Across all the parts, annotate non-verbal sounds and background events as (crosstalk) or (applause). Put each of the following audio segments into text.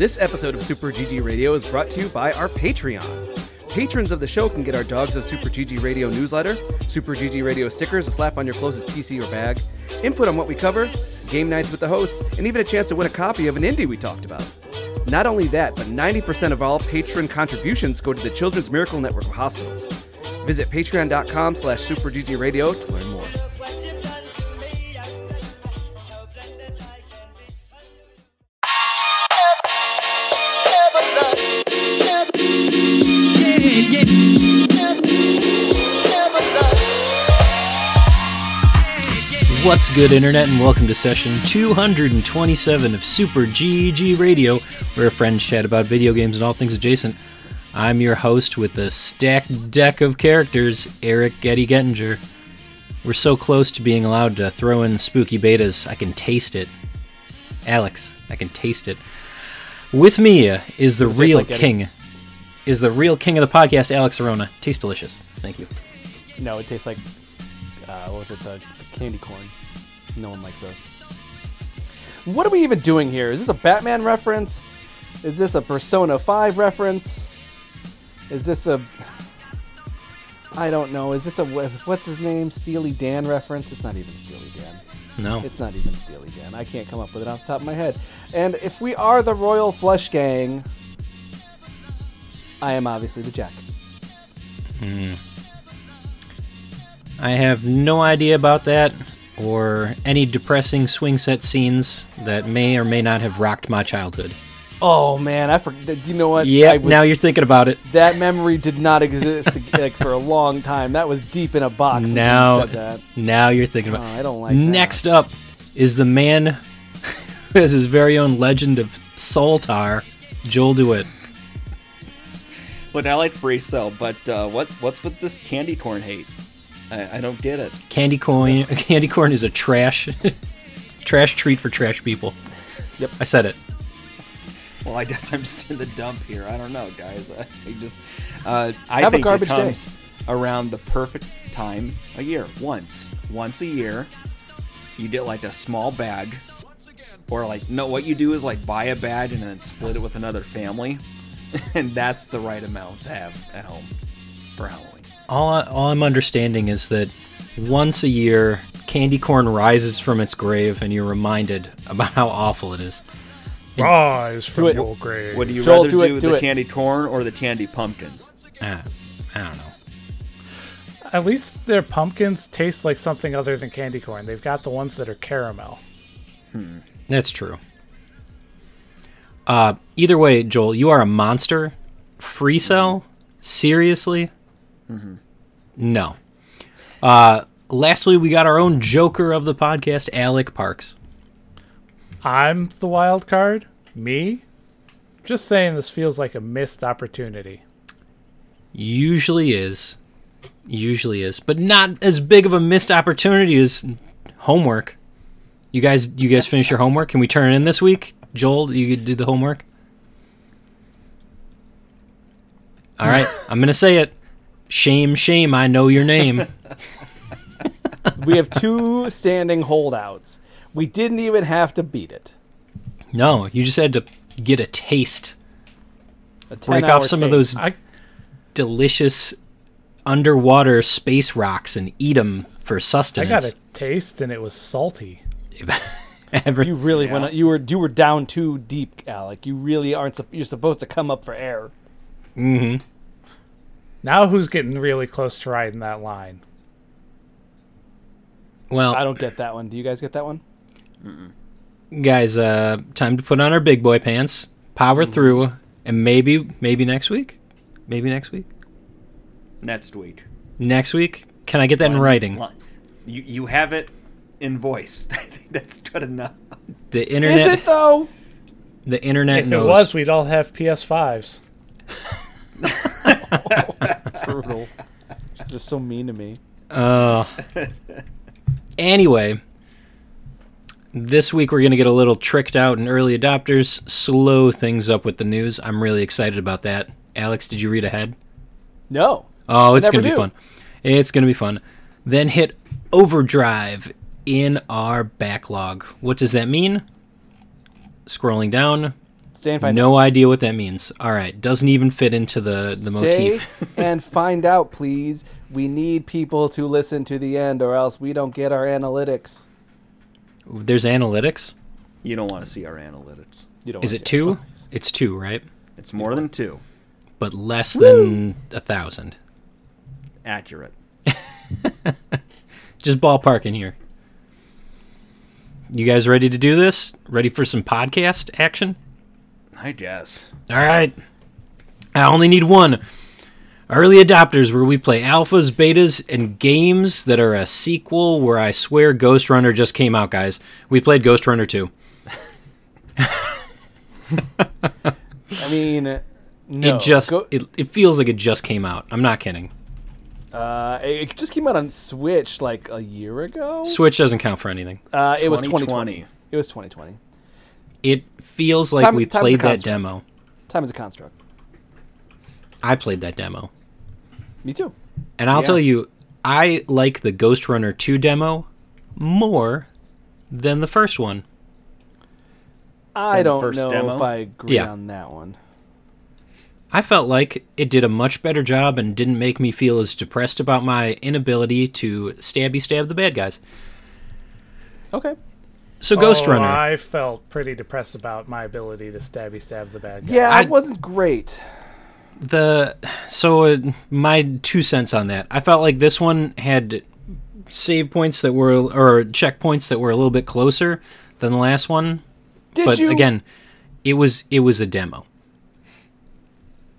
This episode of Super GG Radio is brought to you by our Patreon. Patrons of the show can get our Dogs of Super GG Radio newsletter, Super GG Radio stickers, a slap on your closest PC or bag, input on what we cover, game nights with the hosts, and even a chance to win a copy of an indie we talked about. Not only that, but 90% of all patron contributions go to the Children's Miracle Network of hospitals. Visit patreon.com slash superggradio to learn more. What's good, Internet, and welcome to session 227 of Super GG Radio, where friends chat about video games and all things adjacent. I'm your host with the stacked deck of characters, Eric Getty Gettinger. We're so close to being allowed to throw in spooky betas, I can taste it. Alex, I can taste it. With me is the Does it taste real like king, is the real king of the podcast, Alex Arona. Tastes delicious. Thank you. No, it tastes like, uh, what was it, the, the candy corn. No one likes those. What are we even doing here? Is this a Batman reference? Is this a Persona 5 reference? Is this a. I don't know. Is this a. What's his name? Steely Dan reference? It's not even Steely Dan. No. It's not even Steely Dan. I can't come up with it off the top of my head. And if we are the Royal Flush Gang, I am obviously the Jack. I have no idea about that or any depressing swing set scenes that may or may not have rocked my childhood. Oh man, I forgot. You know what? Yeah, now you're thinking about it. that memory did not exist (laughs) like for a long time. That was deep in a box. until Now, you said that. now you're thinking about. Oh, I don't like that. Next up is the man (laughs) who has his very own legend of Soltar, Joel DeWitt. Look, I like free cell, but uh, what what's with this candy corn hate? I, I don't get it. Candy corn, (laughs) candy corn is a trash, (laughs) trash treat for trash people. Yep. I said it. Well, I guess I'm just in the dump here. I don't know, guys. I, I just uh, I Have a think garbage it day. comes around the perfect time a year. Once, once a year, you get like a small bag, or like no, what you do is like buy a bag and then split it with another family, (laughs) and that's the right amount to have at home for Halloween. All, I, all I'm understanding is that once a year, candy corn rises from its grave, and you're reminded about how awful it is. Rise from it. your grave. Would you Joel, rather do do, it, do the it. candy corn or the candy pumpkins? I, I don't know. At least their pumpkins taste like something other than candy corn. They've got the ones that are caramel. That's true. Uh, either way, Joel, you are a monster. Free cell? Seriously? No. Uh, lastly, we got our own Joker of the podcast, Alec Parks. I'm the wild card? Me? Just saying this feels like a missed opportunity. Usually is. Usually is. But not as big of a missed opportunity as homework. You guys you guys finish your homework? Can we turn it in this week? Joel, you could do the homework? All right, I'm going to say it. Shame, shame, I know your name. (laughs) we have two standing holdouts. We didn't even have to beat it. No, you just had to get a taste. A Break off some of those I delicious underwater space rocks and eat them for sustenance. I sustenance. got a taste and it was salty. (laughs) Ever- You really Yeah. went. You were you were down too deep, Alec. You really aren't. You're supposed to come up for air. Mm-hmm. Now who's getting really close to riding that line? well, I don't get that one. Do you guys get that one? guys, uh, time to put on our big boy pants, power through, and maybe, maybe next week, maybe next week, Next week. next week. Can I get that in writing? Line. You you have it in voice. (laughs) I think that's good enough. The internet Is it though? the internet If knows. it was, we'd all have PS5s. (laughs) (laughs) Brutal. They're so mean to me. Uh, anyway, this week we're going to get a little tricked out and early adopters slow things up with the news. I'm really excited about that. Alex, did you read ahead? No. Oh, it's going to be fun. It's going to be fun. Then hit overdrive in our backlog. What does that mean? Scrolling down, Stay and find no idea what that means. All right, doesn't even fit into the the. Stay motif. (laughs) and find out, please. We need people to listen to the end, or else we don't get our analytics. There's analytics. You don't want to see our analytics. You don't Is wanna it see two? It's two, right? It's more than two. But less than a thousand. Accurate. (laughs) Just ballparking here. You guys ready to do this? Ready for some podcast action? I guess. All right. I only need one. Early adopters, where we play alphas, betas, and games that are a sequel. Where I swear Ghostrunner just came out, guys. We played Ghostrunner 2. (laughs) I mean, no. it just Go- it, it feels like it just came out. I'm not kidding. uh, it just came out on Switch like a year ago. Switch doesn't count for anything. Uh, it was 2020. 2020. It was 2020. It feels like Time- we time's a played that demo. Time is a construct. I played that demo. Me too. And I'll Yeah. tell you, I like the Ghostrunner 2 demo more than the first one. I don't first know demo? if I agree Yeah. on that one. I felt like it did a much better job and didn't make me feel as depressed about my inability to stabby stab the bad guys. Okay. So Ghost Oh, Runner, I felt pretty depressed about my ability to stabby stab the bad guy. Yeah, I- it wasn't great. the so uh, my two cents on that. I felt like this one had save points that were or checkpoints that were a little bit closer than the last one. Did but you? again, it was it was a demo.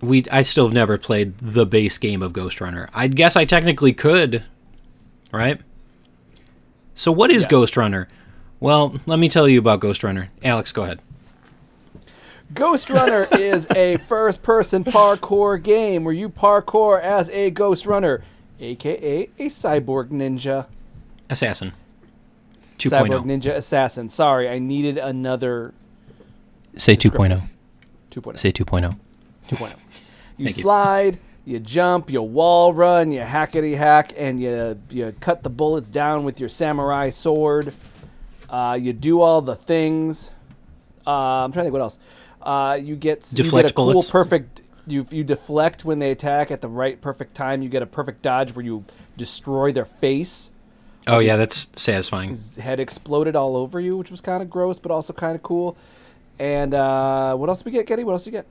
We I still have never played the base game of Ghostrunner. I guess I technically could, right? So what is Yes. Ghostrunner? Well, let me tell you about Ghostrunner. Alex, go ahead. Ghostrunner (laughs) is a first-person parkour game where you parkour as a ghost runner, aka a cyborg ninja. Assassin. oh. Cyborg 2.0. ninja assassin. Sorry, I needed another Say 2.0. 2.0. Say 2.0. 2.0. (laughs) You Thank you. slide, you jump, you wall run, you hackety hack, and you you cut the bullets down with your samurai sword. Uh, you do all the things. Uh, I'm trying to think what else. Uh, you get you Deflect get a cool perfect. You you deflect when they attack at the right perfect time. You get a perfect dodge where you destroy their face. Oh yeah, that's satisfying. His head exploded all over you, which was kind of gross, but also kind of cool. And uh, what else did we get, Getty? What else did you get?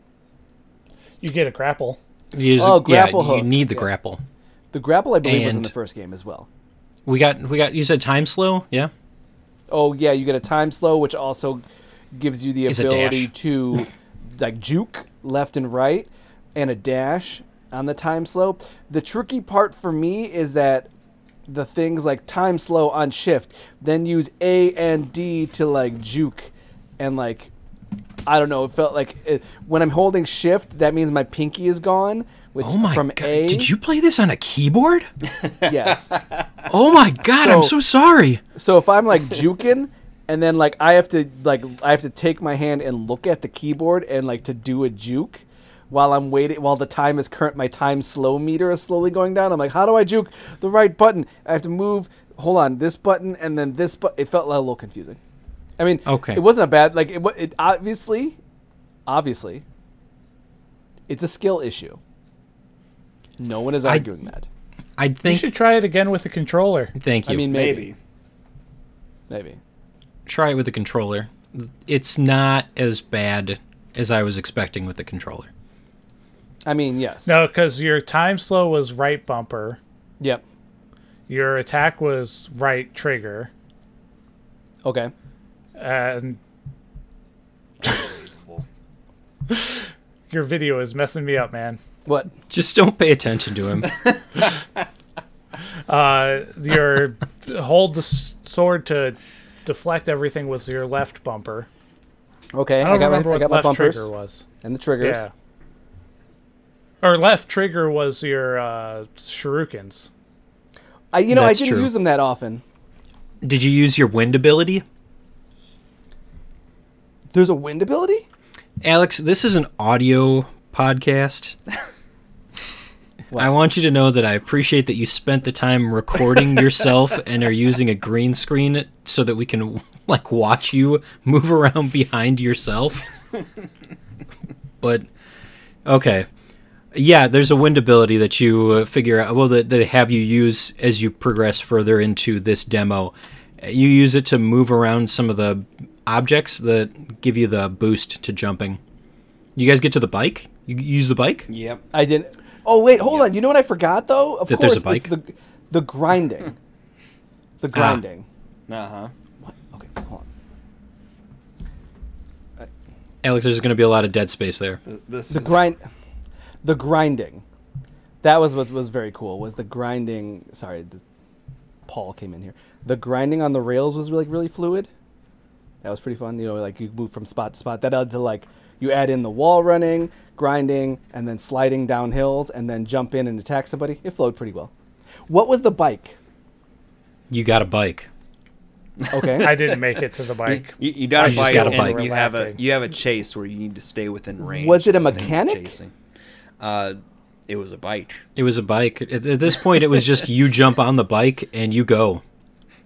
You get a grapple. You just- Oh, grapple yeah, you need the Yeah. grapple. The grapple, I believe, was in the first game as well. We got we got you said time slow, yeah? Oh yeah, you get a time slow, which also gives you the ability to like juke left and right, and a dash on the time slow. The tricky part for me is that the things like time slow on shift, then use A and D to like juke, and like I don't know. It felt like it, when I'm holding shift, that means my pinky is gone. Which Oh my from god. A, Did you play this on a keyboard? (laughs) yes. Oh my god, I'm So- so sorry. So if I'm like juking and then like I have to like I have to take my hand and look at the keyboard and like to do a juke while I'm waiting while the time is current my time slow meter is slowly going down. I'm like, how do I juke the right button? I have to move hold on, this button and then this but it felt a little confusing. I mean, Okay. it wasn't a bad like it, it obviously obviously it's a skill issue. No one is I- arguing that. I think You should try it again with a controller. thank you. I mean maybe. Maybe. Maybe. try it with the controller. It's not as bad as I was expecting with the controller. I mean, yes. No, because your time slow was right bumper. Yep. Your attack was right trigger. Okay. And (laughs) your video is messing me up, man. What? Just don't pay attention to him. (laughs) Uh, your hold the sword to deflect everything was your left bumper. Okay, I I, don't got my, remember I what got my left bumpers trigger was. and the triggers. Yeah. Or left trigger was your uh, shurikens. I, you know, That's I didn't true. use them that often. Did you use your wind ability? There's a wind ability. Alex, this is an audio podcast. (laughs) I want you to know that I appreciate that you spent the time recording (laughs) yourself and are using a green screen so that we can like watch you move around behind yourself. (laughs) but okay, yeah, there's a wind ability that you uh, figure out. Well, that they have you use as you progress further into this demo. You use it to move around some of the objects that give you the boost to jumping. You guys get to the bike. You use the bike. Yep. I didn't. Oh wait, hold on. You know what I forgot though? Of That course, there's a it's bike? the the grinding. the grinding. Uh huh. What? Okay, hold on. Alex, there's going to be a lot of dead space there. This The is- grind. The grinding. That was what was very cool. Was the grinding? Sorry, the, Paul came in here. The grinding on the rails was like really fluid. That was pretty fun. You know, like you move from spot to spot. That had to like you add in the wall running, grinding, and then sliding down hills, and then jump in and attack somebody. It flowed pretty well. What was the bike? You got a bike. Okay. (laughs) I didn't make it to the bike. You, you got a bike, got a and bike. you have a you have a chase where you need to stay within range. Was it a mechanic? Chasing. Uh, it was a bike. It was a bike. At, at this point, it was just you jump on the bike and you go.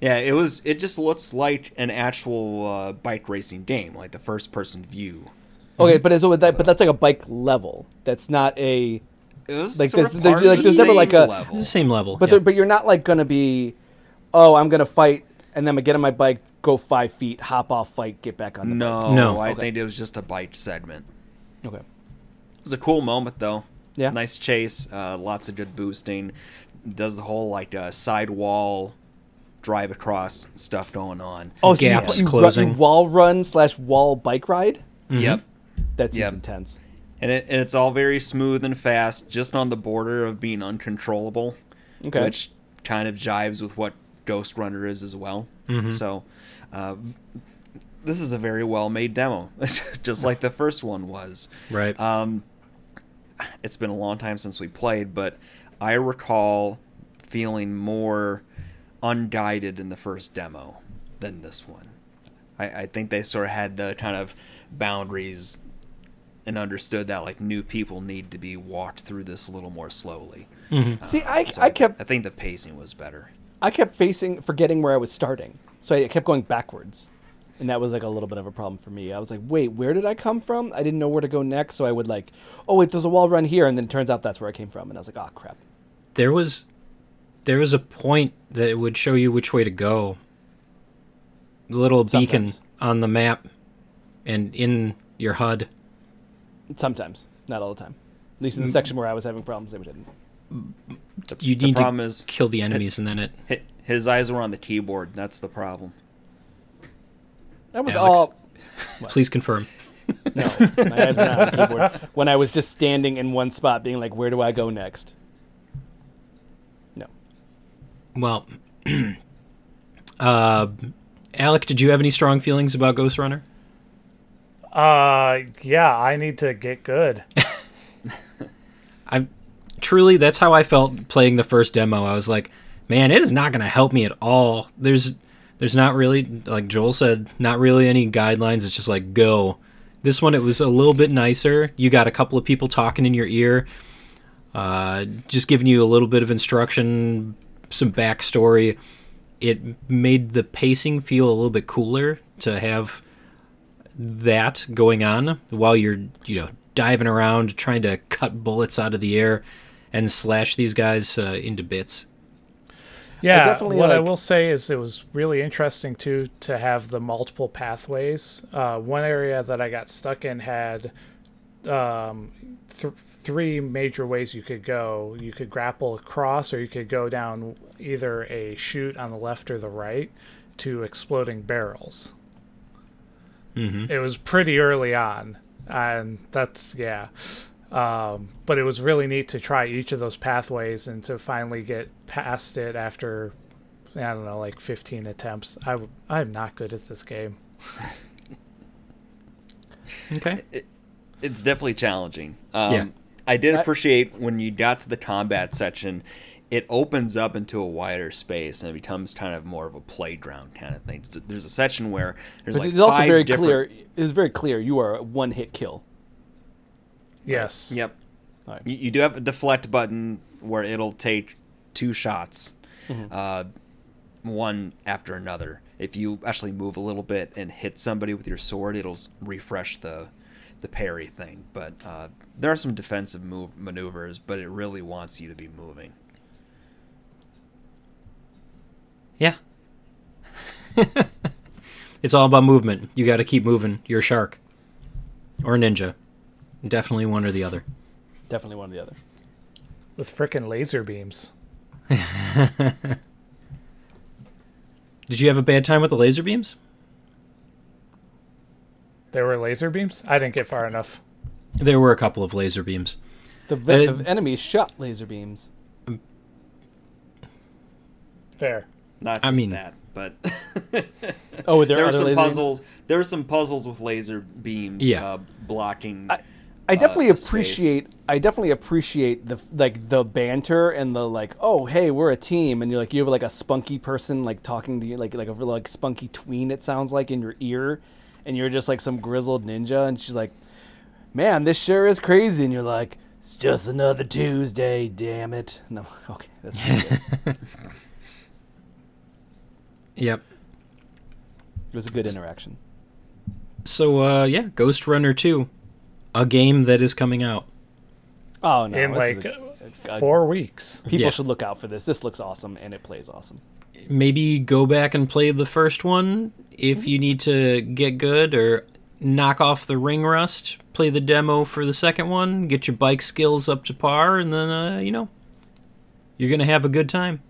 Yeah, it was. It just looks like an actual uh, bike racing game, like the first person view. Okay, but is it, that, but that's like a bike level. That's not a. It was Like, sort there's- of there's- part of like, the there's never, like, a- level. the same level. But yeah. there- but you're not like gonna be. Oh, I'm gonna fight, and then I'm gonna get on my bike, go five feet, hop off, fight, get back on the No, No. I Okay. think it was just a bike segment. Okay. It was a cool moment though. Yeah. Nice chase. Uh, lots of good boosting. Does the whole like uh, side wall drive across stuff going on. Oh, so you, Gaps you, run, closing. you wall run slash wall bike ride. Yep. That seems Yep. intense. And, it, and it's all very smooth and fast, just on the border of being uncontrollable, Okay. which kind of jives with what Ghostrunner is as well. So, uh, this is a very well made demo, (laughs) just like the first one was. right. Um, it's been a long time since we played, but I recall feeling more unguided in the first demo than this one. I, I think they sort of had the kind of boundaries and understood that like new people need to be walked through this a little more slowly. Mm-hmm. Um, See, I, So I kept I think the pacing was better. I kept facing forgetting where I was starting, so I kept going backwards, and that was like a little bit of a problem for me. I was like, wait, where did I come from? I didn't know where to go next, so I would like, oh wait, there's a wall run here, and then it turns out that's where I came from, and I was like, oh crap. there was there was a point that it would show you which way to go. The little beacon on the map and in your HUD. Sometimes, not all the time. At least in the section where I was having problems, they didn't. The, You the need problem to is kill the enemies and then it hi- his eyes were on the keyboard. That's the problem. That was Alex. all. (laughs) please confirm. No, my eyes were not on the keyboard. When I was just standing in one spot, being like, "Where do I go next?" No. Well, (clears throat) uh, Alec, did you have any strong feelings about Ghostrunner? Uh, yeah, I need to get good. (laughs) I'm truly that's how I felt playing the first demo. I was like, man, it is not going to help me at all. There's there's not really like Joel said, not really any guidelines. It's just like go. This one it was a little bit nicer. You got a couple of people talking in your ear, uh, just giving you a little bit of instruction, some backstory. It made the pacing feel a little bit cooler to have that going on while you're you know diving around trying to cut bullets out of the air and slash these guys uh, into bits. Yeah, definitely, what I will say is it was really interesting too to have the multiple pathways. Uh, one area that I got stuck in had um, th- three major ways you could go. You could grapple across, or you could go down either a chute on the left or the right to exploding barrels. Mm-hmm. It was pretty early on, and that's yeah. Um, but it was really neat to try each of those pathways and to finally get past it after I don't know, like 15 attempts. I w- I'm not good at this game. (laughs) Okay. it's definitely challenging. Um, Yeah. I did appreciate when you got to the combat section, it opens up into a wider space and it becomes kind of more of a playground kind of thing. So there's a section where there's But like it's also five very different- clear. It's very clear. You are a one hit kill. Yes. Yep. All right. You, you do have a deflect button where it'll take two shots, Mm-hmm. uh, one after another. If you actually move a little bit and hit somebody with your sword, it'll refresh the the parry thing. But uh, there are some defensive move maneuvers, but it really wants you to be moving. Yeah. (laughs) it's all about movement. You got to keep moving. You're a shark or a ninja. Definitely one or the other. Definitely one or the other. with frickin' laser beams. (laughs) Did you have a bad time with the laser beams? There were laser beams. I didn't get far enough. There were a couple of laser beams. The, ve- Uh, the enemies shot laser beams. Fair. Not I just mean- that, but (laughs) Oh, there, there are are some laser beams? puzzles. There are some puzzles with laser beams Yeah. uh, blocking. I, I definitely uh, space. appreciate. I definitely appreciate the like the banter and the like. Oh, hey, we're a team, and you're like you have like a spunky person like talking to you like like a like spunky tween. It sounds like in your ear, and you're just like some grizzled ninja, and she's like, "Man, this sure is crazy," and you're like, "It's just another Tuesday, damn it." No, (laughs) okay, that's pretty good. (laughs) Yep. it was a good interaction. So uh yeah, Ghostrunner 2. A game that is coming out. Oh no, In like a- a- four weeks. people Yeah. should look out for this. This looks awesome, and it plays awesome. Maybe go back and play the first one if you need to get good or knock off the ring rust. Play the demo for the second one, get your bike skills up to par and then uh, you know, you're going to have a good time.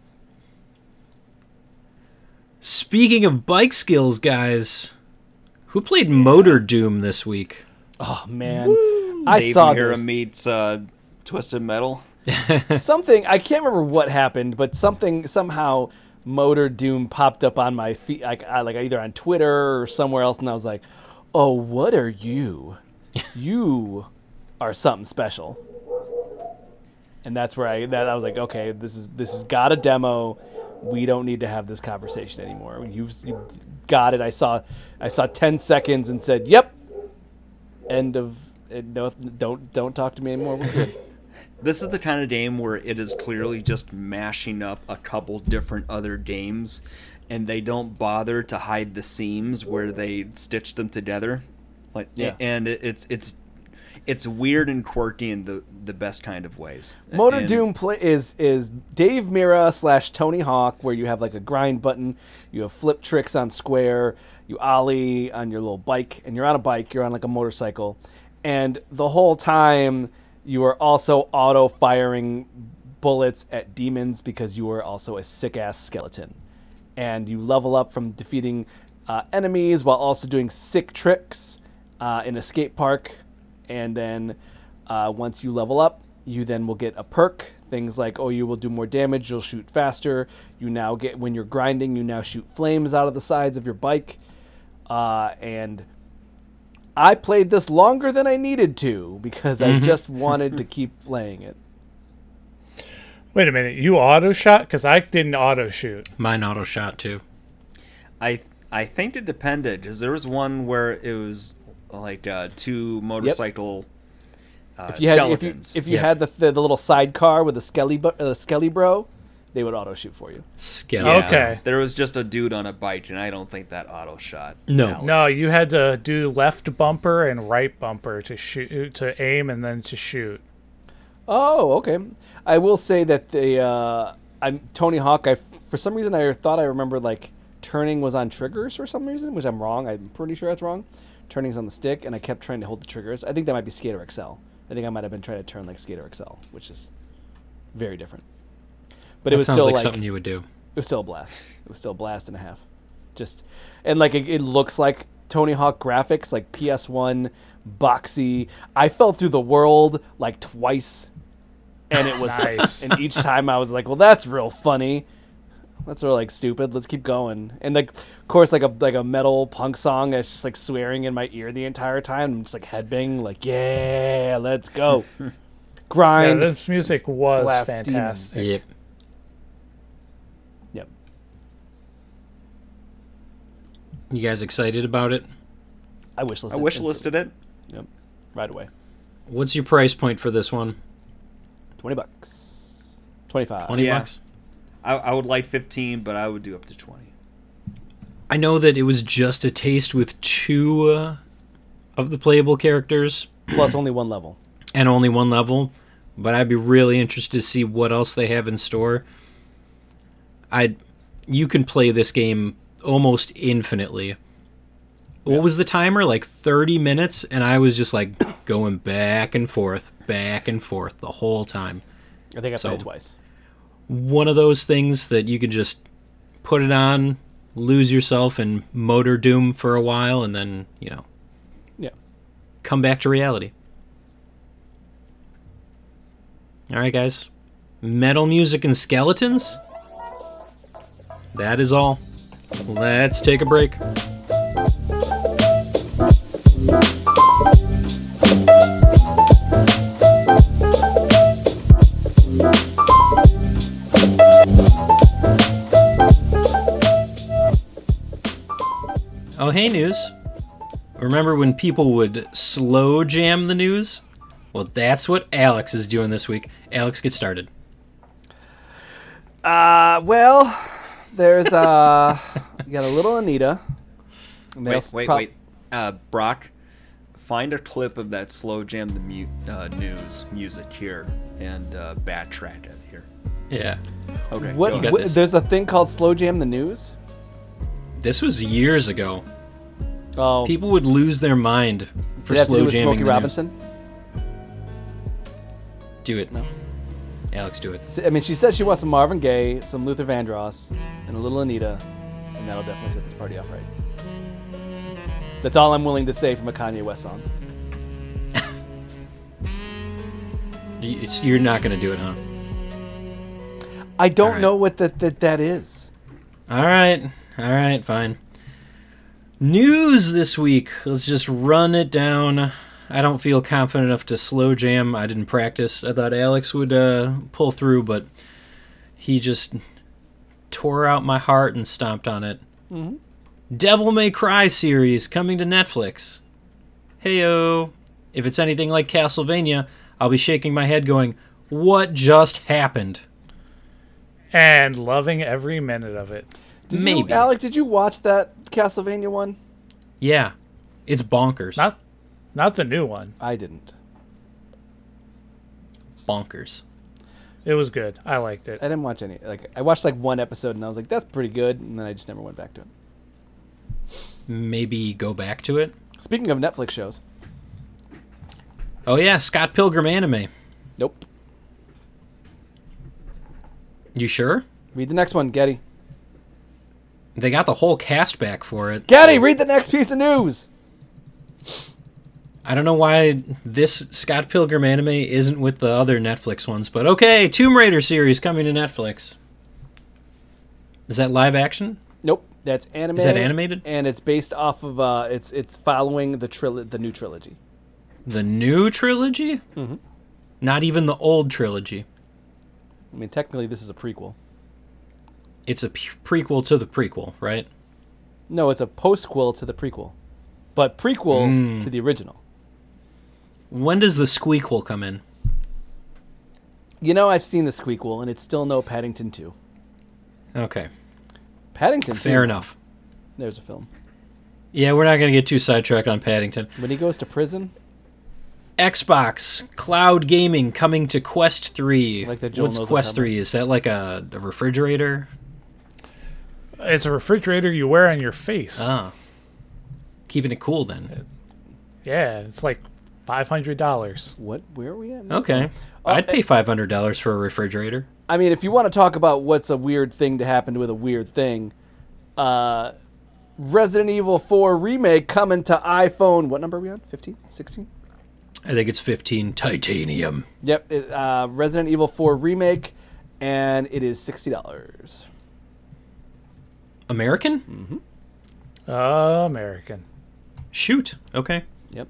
Speaking of bike skills, guys, who played Motordoom this week? Oh man, I Dave saw Mira this. meets uh, Twisted Metal. (laughs) something I can't remember what happened, but something somehow Motordoom popped up on my feed, like I, like either on Twitter or somewhere else, and I was like, "Oh, what are you? You are something special." And that's where I that I was like, "Okay, this is this has got a demo. We don't need to have this conversation anymore. You've, you got it. I saw I saw ten seconds and said, "Yep." End of. eh, No, don't don't talk to me anymore. (laughs) This is the kind of game where it is clearly just mashing up a couple different other games, and they don't bother to hide the seams where they stitch them together. Like, Yeah. and it's it's it's weird and quirky in the the best kind of ways. Motor And- Doom play is is Dave Mirra slash Tony Hawk, where you have like a grind button, you have flip tricks on square, you ollie on your little bike, and you're on a bike, you're on like a motorcycle, and the whole time you are also auto firing bullets at demons because you are also a sick ass skeleton, and you level up from defeating uh, enemies while also doing sick tricks uh, in a skate park, and then uh, once you level up, you then will get a perk. Things like, oh, you will do more damage, you'll shoot faster. You now get, when you're grinding, you now shoot flames out of the sides of your bike. Uh, and I played this longer than I needed to because I just wanted to (laughs) keep playing it. Wait a minute, you auto shot? Because I didn't auto shoot. Mine auto shot too. I I think it depended because there was one where it was like uh, two motorcycle uh, If you had, if you, skeletons. if you Yeah. had the, the, the little sidecar with a skelly, bu- uh, skelly bro, they would auto shoot for you. Skeleton. Yeah, Okay. there was just a dude on a bike, and I don't think that auto shot. No. valid. No, you had to do left bumper and right bumper to shoot, to aim, and then to shoot. Oh, okay. I will say that the uh, I'm Tony Hawk. I for some reason I thought I remembered like turning was on triggers for some reason, which I'm wrong. I'm pretty sure that's wrong. Turning's on the stick, and I kept trying to hold the triggers. I think that might be Skater XL. I think I might have been trying to turn like Skater XL, which is very different. But it was sounds still like like something you would do. it was still a blast. It was still a blast and a half. Just and like it, it looks like Tony Hawk graphics, like PS1 boxy. I fell through the world like twice, and it was (laughs) Nice. and each time I was like, well, that's real funny. That's real like stupid. Let's keep going. And like, of course, like a like a metal punk song that's just like swearing in my ear the entire time. I'm just like headbanging, like yeah, let's go. (laughs) grind. Yeah, Grind. this music was Blast fantastic. Yep. yep. You guys excited about it? I wish listed. I wish listed it. Yep. Right away. What's your price point for this one? Twenty bucks. Twenty five. 20 Yeah. bucks? I, I would like 15, but I would do up to 20. I know that it was just a taste with two uh, of the playable characters (clears throat) Plus only one level. and only one level, but I'd be really interested to see what else they have in store. I you can play this game almost infinitely. What was the timer? Like 30 minutes and I was just like (coughs) going back and forth, back and forth the whole time. I think I So- played it twice. One of those things that you can just put it on, lose yourself in Motordoom for a while and then, you know, Yeah. come back to reality. All right, guys. Metal music and skeletons? That is all. Let's take a break. Oh, hey, news. Remember when people would slow jam the news? Well, that's what Alex is doing this week. Alex, get started. Uh, well, there's uh, (laughs) you got a little Anita. Wait, wait, prob- wait. Uh, Brok, find a clip of that slow jam the mu- uh, news music here and uh, backtrack it here. Yeah. Okay. What? go got ahead. what- there's a thing called slow jam the news. This was years ago. Oh, People would lose their mind for did it have to slow jamming Smokey. Robinson? Do it. No. Alex, do it. I mean, she said she wants some Marvin Gaye, some Luther Vandross, and a little Anita, and that'll definitely set this party off right. That's all I'm willing to say from a Kanye West song. (laughs) You're not going to do it, huh? I don't Alright. know what that that that is. All right. All right, fine. News this week. Let's just run it down. I don't feel confident enough to slow jam. I didn't practice. I thought Alex would uh, pull through, but he just tore out my heart and stomped on it. mhm Devil May Cry series coming to Netflix. Heyo. If it's anything like Castlevania, I'll be shaking my head going, What just happened? and loving every minute of it. Did Maybe. you, Alec? Did you watch that Castlevania one? Yeah. It's bonkers. Not, not the new one. I didn't. bonkers. It was good. I liked it. I didn't watch any. Like I watched like one episode and I was like, "That's pretty good," and then I just never went back to it. maybe go back to it. Speaking of Netflix shows, Oh yeah, Scott Pilgrim anime. nope. You sure? Read the next one, Getty. They got the whole cast back for it. Getty, read the next piece of news. I don't know why this Scott Pilgrim anime isn't with the other Netflix ones, but okay, Tomb Raider series coming to Netflix. Is that live action? Nope, that's anime. Is that animated? And it's based off of uh, it's it's following the tril- the new trilogy. The new trilogy? Mhm. Not even the old trilogy. I mean, technically, this is a prequel. It's a p- prequel to the prequel, right? No, it's a postquel to the prequel, but prequel Mm. to the original. When does the squeakquel come in? You know, I've seen the squeakquel, and it's still no Paddington Two. Okay, Paddington fair 2, enough. There's a film Yeah, we're not going to get too sidetracked on Paddington. when he goes to prison. Xbox cloud gaming coming to Quest 3. Like What's Quest 3? Is that like a, a refrigerator? It's a refrigerator you wear on your face. Ah. Keeping it cool then. Yeah, it's like five hundred dollars. What? Where are we at? Okay. I'd pay $500 for a refrigerator. I mean, if you want to talk about what's a weird thing to happen with a weird thing, uh, Resident Evil 4 remake coming to iPhone. What number are we on? 15? 16? I think it's 15 titanium. Yep. It, uh, Resident Evil 4 remake, and it is sixty dollars. American? American. Shoot. Okay. Yep.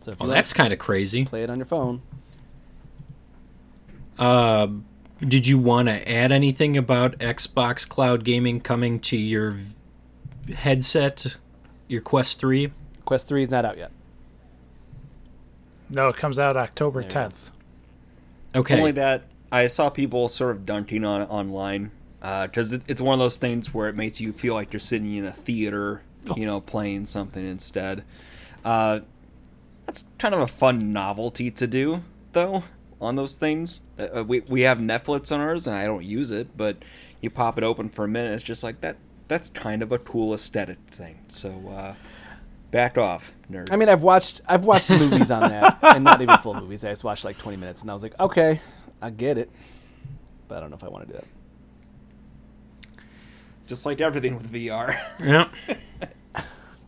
So if Well, that's kind of crazy. play it on your phone. Uh, did you want to add anything about Xbox cloud gaming coming to your headset, your Quest 3? Quest 3 is not out yet. No, it comes out October There tenth. Okay. Only that I saw people sort of dunking on it online because it, it's one of those things where it makes you feel like you're sitting in a theater, you know, playing something instead. Uh, that's kind of a fun novelty to do, though. On those things, uh, we we have Netflix on ours, and I don't use it, but you pop it open for a minute, it's just like that. That's kind of a cool aesthetic thing. So, uh, back off, nerds. I mean, I've watched I've watched movies on that, (laughs) and not even full movies. I just watched like 20 minutes, and I was like, okay, I get it, but I don't know if I want to do that. Just like everything with VR. (laughs) Yeah.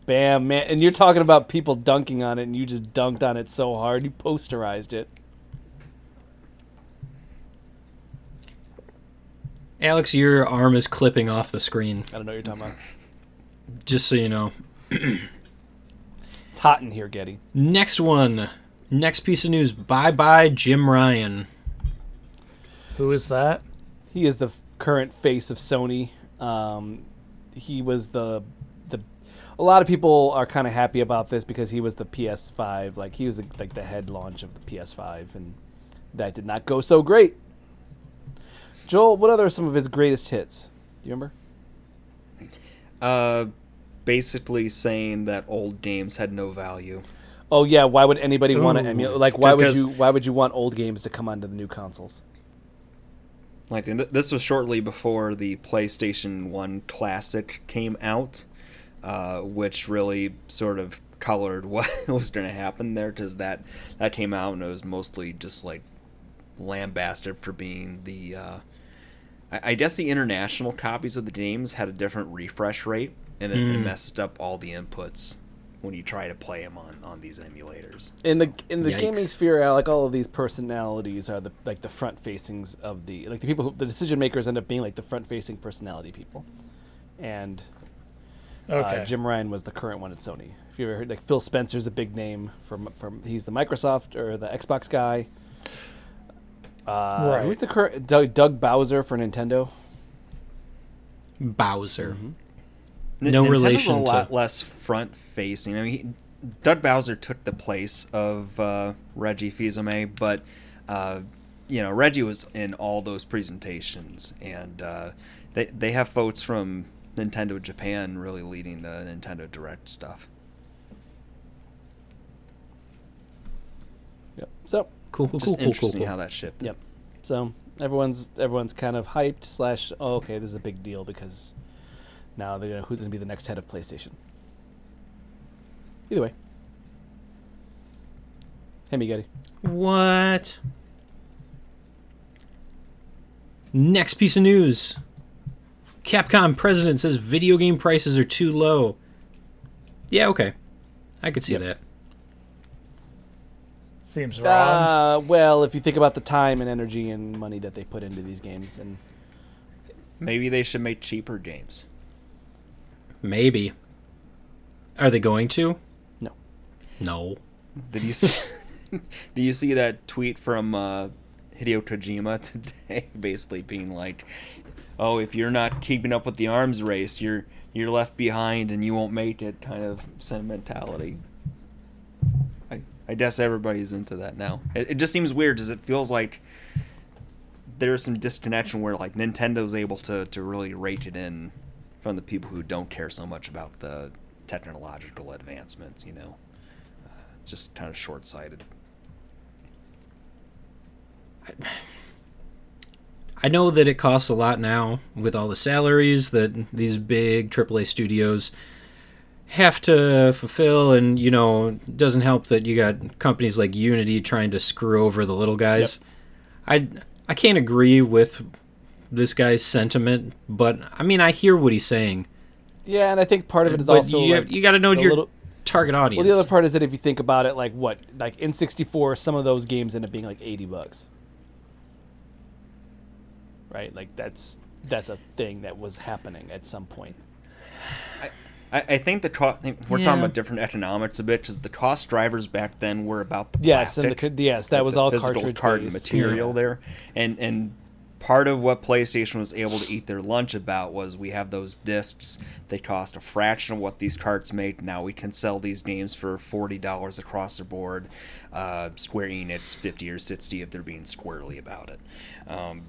Bam, man, and you're talking about people dunking on it, and you just dunked on it so hard, you posterized it. Alex, your arm is clipping off the screen. I don't know what you're talking about. Just so you know. It's hot in here, Getty. Next one. Next piece of news. Bye bye, Jim Ryan. Who is that? He is the current face of Sony. Um, he was the the. A lot of people are kind of happy about this because he was the PS5, like he was the, like the head launch of the PS5, and that did not go so great. Joel, what other are some of his greatest hits? Do you remember? Uh, basically saying that old games had no value. Oh yeah, why would anybody want to Ooh. emulate? Like, why would you? Why would you want old games to come onto the new consoles? Like, and th- this was shortly before the PlayStation One Classic came out, uh, which really sort of colored (laughs) what was going to happen there because that that came out and it was mostly just like lambasted for being the. Uh, I, I guess the international copies of the games had a different refresh rate, and it, it messed up all the inputs when you try to play them on on these emulators. In the in the Yikes. gaming sphere, uh, like all of these personalities are the like the front facings of the like the people who the decision makers end up being like the front facing personality people, and Okay. uh, Jim Ryan was the current one at Sony. If you ever heard like Phil Spencer's a big name from from he's the Microsoft or the Xbox guy. Uh, Right. Who's the current Doug, Doug Bowser for Nintendo? Bowser. N- No Nintendo's relation a to- lot less front facing. I mean, he, Doug Bowser took the place of uh, Reggie Fils-Aimé, but uh, you know Reggie was in all those presentations, and uh, they they have folks from Nintendo Japan really leading the Nintendo Direct stuff. Yep. So Cool, cool, Just cool, cool, cool, interesting cool. how that shifted. Yep. So everyone's everyone's kind of hyped slash oh okay this is a big deal because now they're gonna who's gonna be the next head of PlayStation. Either way. Hey Miggetti. What? Next piece of news. Capcom president says video game prices are too low. Yeah, okay. I could see Yep. that. Seems wrong. Uh, well, if you think about the time and energy and money that they put into these games, and Maybe they should make cheaper games. Maybe. Are they going to? no, No. Did you see, (laughs) did you see that tweet from uh, Hideo Kojima (laughs) today, basically being like, "Oh, if you're not keeping up with the arms race, you're you're left behind and you won't make it." Kind of sentimentality. I I guess everybody's into that now. It, it just seems weird, because it feels like there's some disconnection where like Nintendo's able to to really rate it in from the people who don't care so much about the technological advancements. You know uh, just kind of short sighted. I know that it costs a lot now with all the salaries that these big AAA studios have to fulfill, and you know, it doesn't help that you got companies like Unity trying to screw over the little guys. I I can't agree with this guy's sentiment, but I mean, I hear what he's saying. yeah, and I think part of it is but also you, like, you got to know your little- target audience. Well, the other part is that if you think about it, like what, like N64, some of those games end up being like 80 bucks, right? Like that's that's a thing that was happening at some point. I, I think the cost. We're Yeah. talking about different economics a bit, because the cost drivers back then were about the Yes, plastic, and the, yes, that like was the all physical cartridge carton based. material Yeah. there, and and part of what PlayStation was able to eat their lunch about was we have those discs. They cost a fraction of what these carts make. Now we can sell these games for forty dollars across the board. Uh, Square Enix fifty or sixty if they're being squarely about it. Um,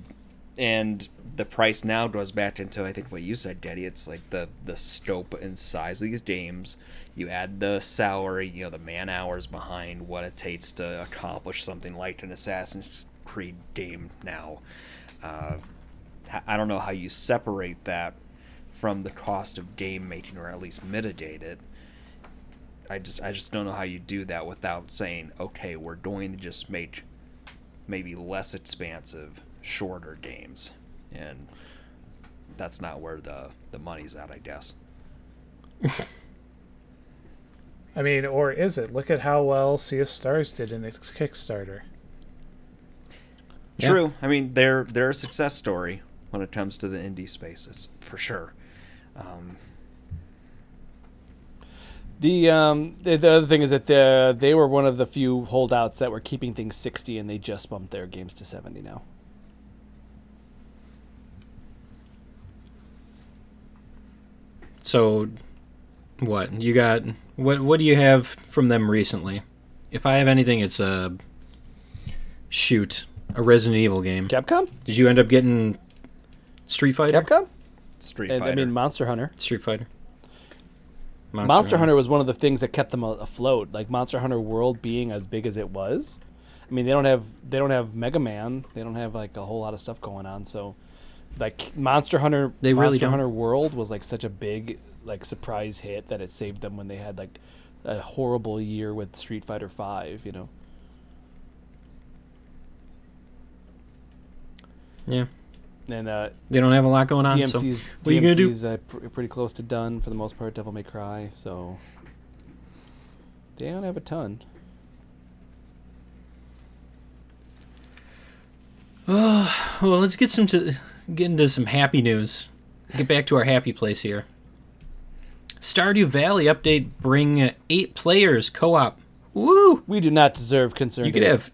and the price now goes back into I think what you said, Daddy. It's like the the scope and size of these games. You add the salary, you know, the man hours behind what it takes to accomplish something like an Assassin's Creed game now. Uh, I don't know how you separate that from the cost of game making, or at least mitigate it. I just I just don't know how you do that without saying, okay, we're going to just make maybe less expansive, shorter games, and that's not where the the money's at, I guess. (laughs) I mean, or is it? Look at how well Sea of Stars did in its Kickstarter. Yeah. True. I mean, they're they're a success story when it comes to the indie spaces for sure. Um, The um the, the other thing is that the, they were one of the few holdouts that were keeping things 60 and they just bumped their games to 70 now. So, what you got? What what do you have from them recently? If I have anything, it's a shoot a Resident Evil game. Capcom? Did you end up getting Street Fighter? Capcom? Street And, Fighter. I mean Monster Hunter. Street Fighter. Monster, Hunter. was one of the things that kept them a- afloat. Like Monster Hunter World being as big as it was. I mean, they don't have they don't have Mega Man. They don't have like a whole lot of stuff going on. So, like Monster Hunter, They really Monster don't. Hunter World was like such a big like surprise hit that it saved them when they had like a horrible year with Street Fighter Five. You know. Yeah, And uh, they don't have a lot going on. So DMC's, are you gonna do? Uh, pr- pretty close to done for the most part. Devil May Cry, so they don't have a ton. Oh, (sighs) well, let's get some to get into some happy news. Get back to our happy place here. Stardew Valley update bring uh, eight players co-op. Woo! We do not deserve concern. You could have.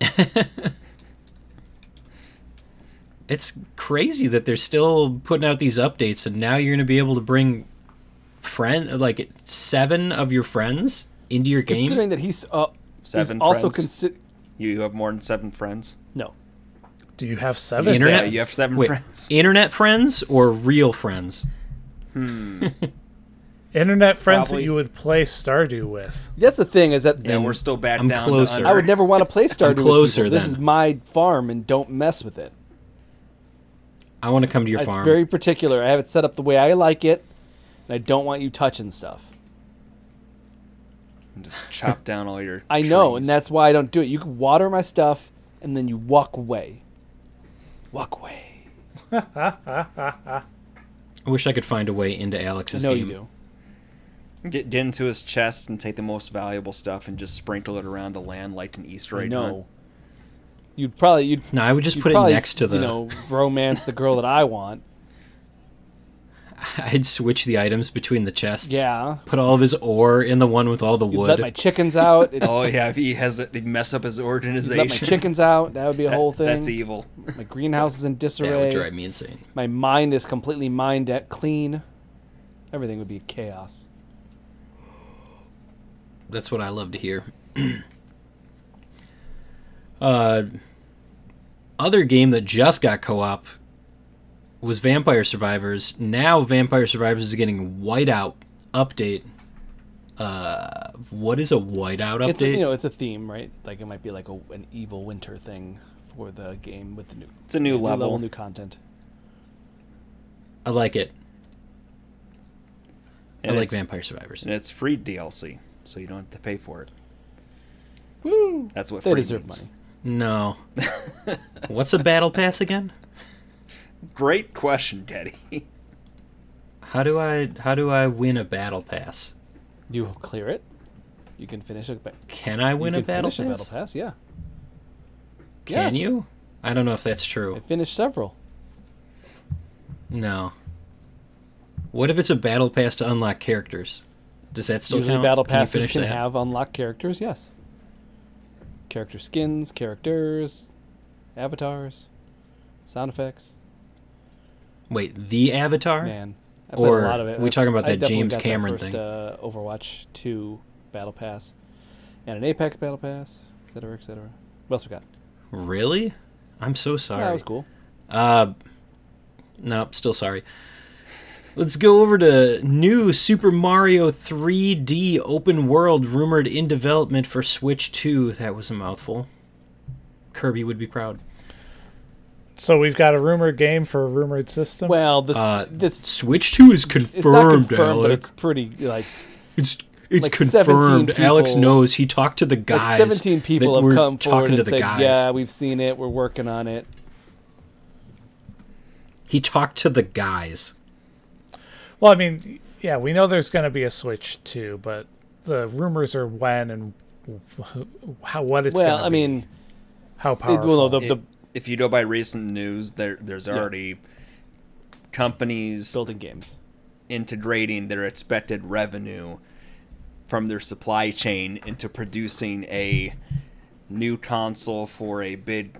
(laughs) it's crazy that they're still putting out these updates, and now you're going to be able to bring friend like seven of your friends into your game. Considering that he's uh, Seven he's also friends? consi- you have more than seven friends. no. Do you have seven? Internet- Yeah, you have seven Wait, friends. (laughs) internet friends or real friends? Hmm. Internet friends Probably. that you would play Stardew with. That's the thing is that Yeah, we're still back I'm down. closer. I would never want to play Stardew. with closer people. This then. is my farm, and don't mess with it. I want to come to your it's farm. It's very particular. I have it set up the way I like it, and I don't want you touching stuff. and just chop (laughs) down all your. I know, and that's why I don't do it. You can water my stuff, and then you walk away. Walk away. (laughs) I wish I could find a way into Alex's know game. you do. get, get into his chest and take the most valuable stuff and just sprinkle it around the land like an Easter egg. hunt. No. You'd probably you'd No, I would just put it probably, next to the. you know romance the girl that I want. (laughs) I'd switch the items between the chests. Yeah. Put all of his ore in the one with all the You'd wood. let my chickens out. (laughs) It, Oh yeah, if he has it, he'd mess up his organization. let my chickens out. That would be a That- whole thing. That's evil. My greenhouse is in disarray. (laughs) that would drive me insane. My mind is completely mind at clean. Everything would be chaos. That's what I love to hear. (clears throat) uh, other game that just got co-op was Vampire Survivors. Now Vampire Survivors is getting whiteout update. Uh, what is a whiteout update? It's a, you know it's a theme, right? Like it might be like a, an evil winter thing for the game with the new It's a new level. new content. I like it. I like Vampire Survivors. And it's free DLC, so you don't have to pay for it. Woo! That's what They free deserve means. money. No. What's a battle pass again? Great question, Teddy. How do I how do I win a battle pass? You clear it. You can finish a. ba- Can I win you a can battle finish pass? a battle pass. Yeah, Can Yes. you? I don't know if that's true. I finished several. No. What if it's a battle pass to unlock characters? Does that still Usually, count? battle Can you passes finish can have unlocked characters. Yes. Character skins, characters, avatars, sound effects. Wait, the Avatar? Man, I Or a lot of it. we talking about I that definitely James Cameron first, thing? Uh, Overwatch Two battle pass, and an Apex battle pass, et cetera, et cetera. What else we got? Really? I'm so sorry. that was cool. Uh, nope, still sorry. Let's go over to new Super Mario 3D open world rumored in development for Switch 2. That was a mouthful. Kirby would be proud. So we've got a rumored game for a rumored system. Well, this Uh, this Switch 2 is it's not confirmed, confirmed, but it's pretty like It's it's like 17 confirmed. Alex knows. He talked to the like guys. 17 people that have were come forward talking and to the said, guys. "Yeah, we've seen it. We're working on it." He talked to the guys. Well, I mean, yeah, we know there's going to be a Switch too, but the rumors are when and how what it's. well, gonna I be, mean, how it, powerful. well, no, the, If, the if you go by recent news, there there's already companies building games. integrating their expected revenue from their supply chain into producing a new console for a big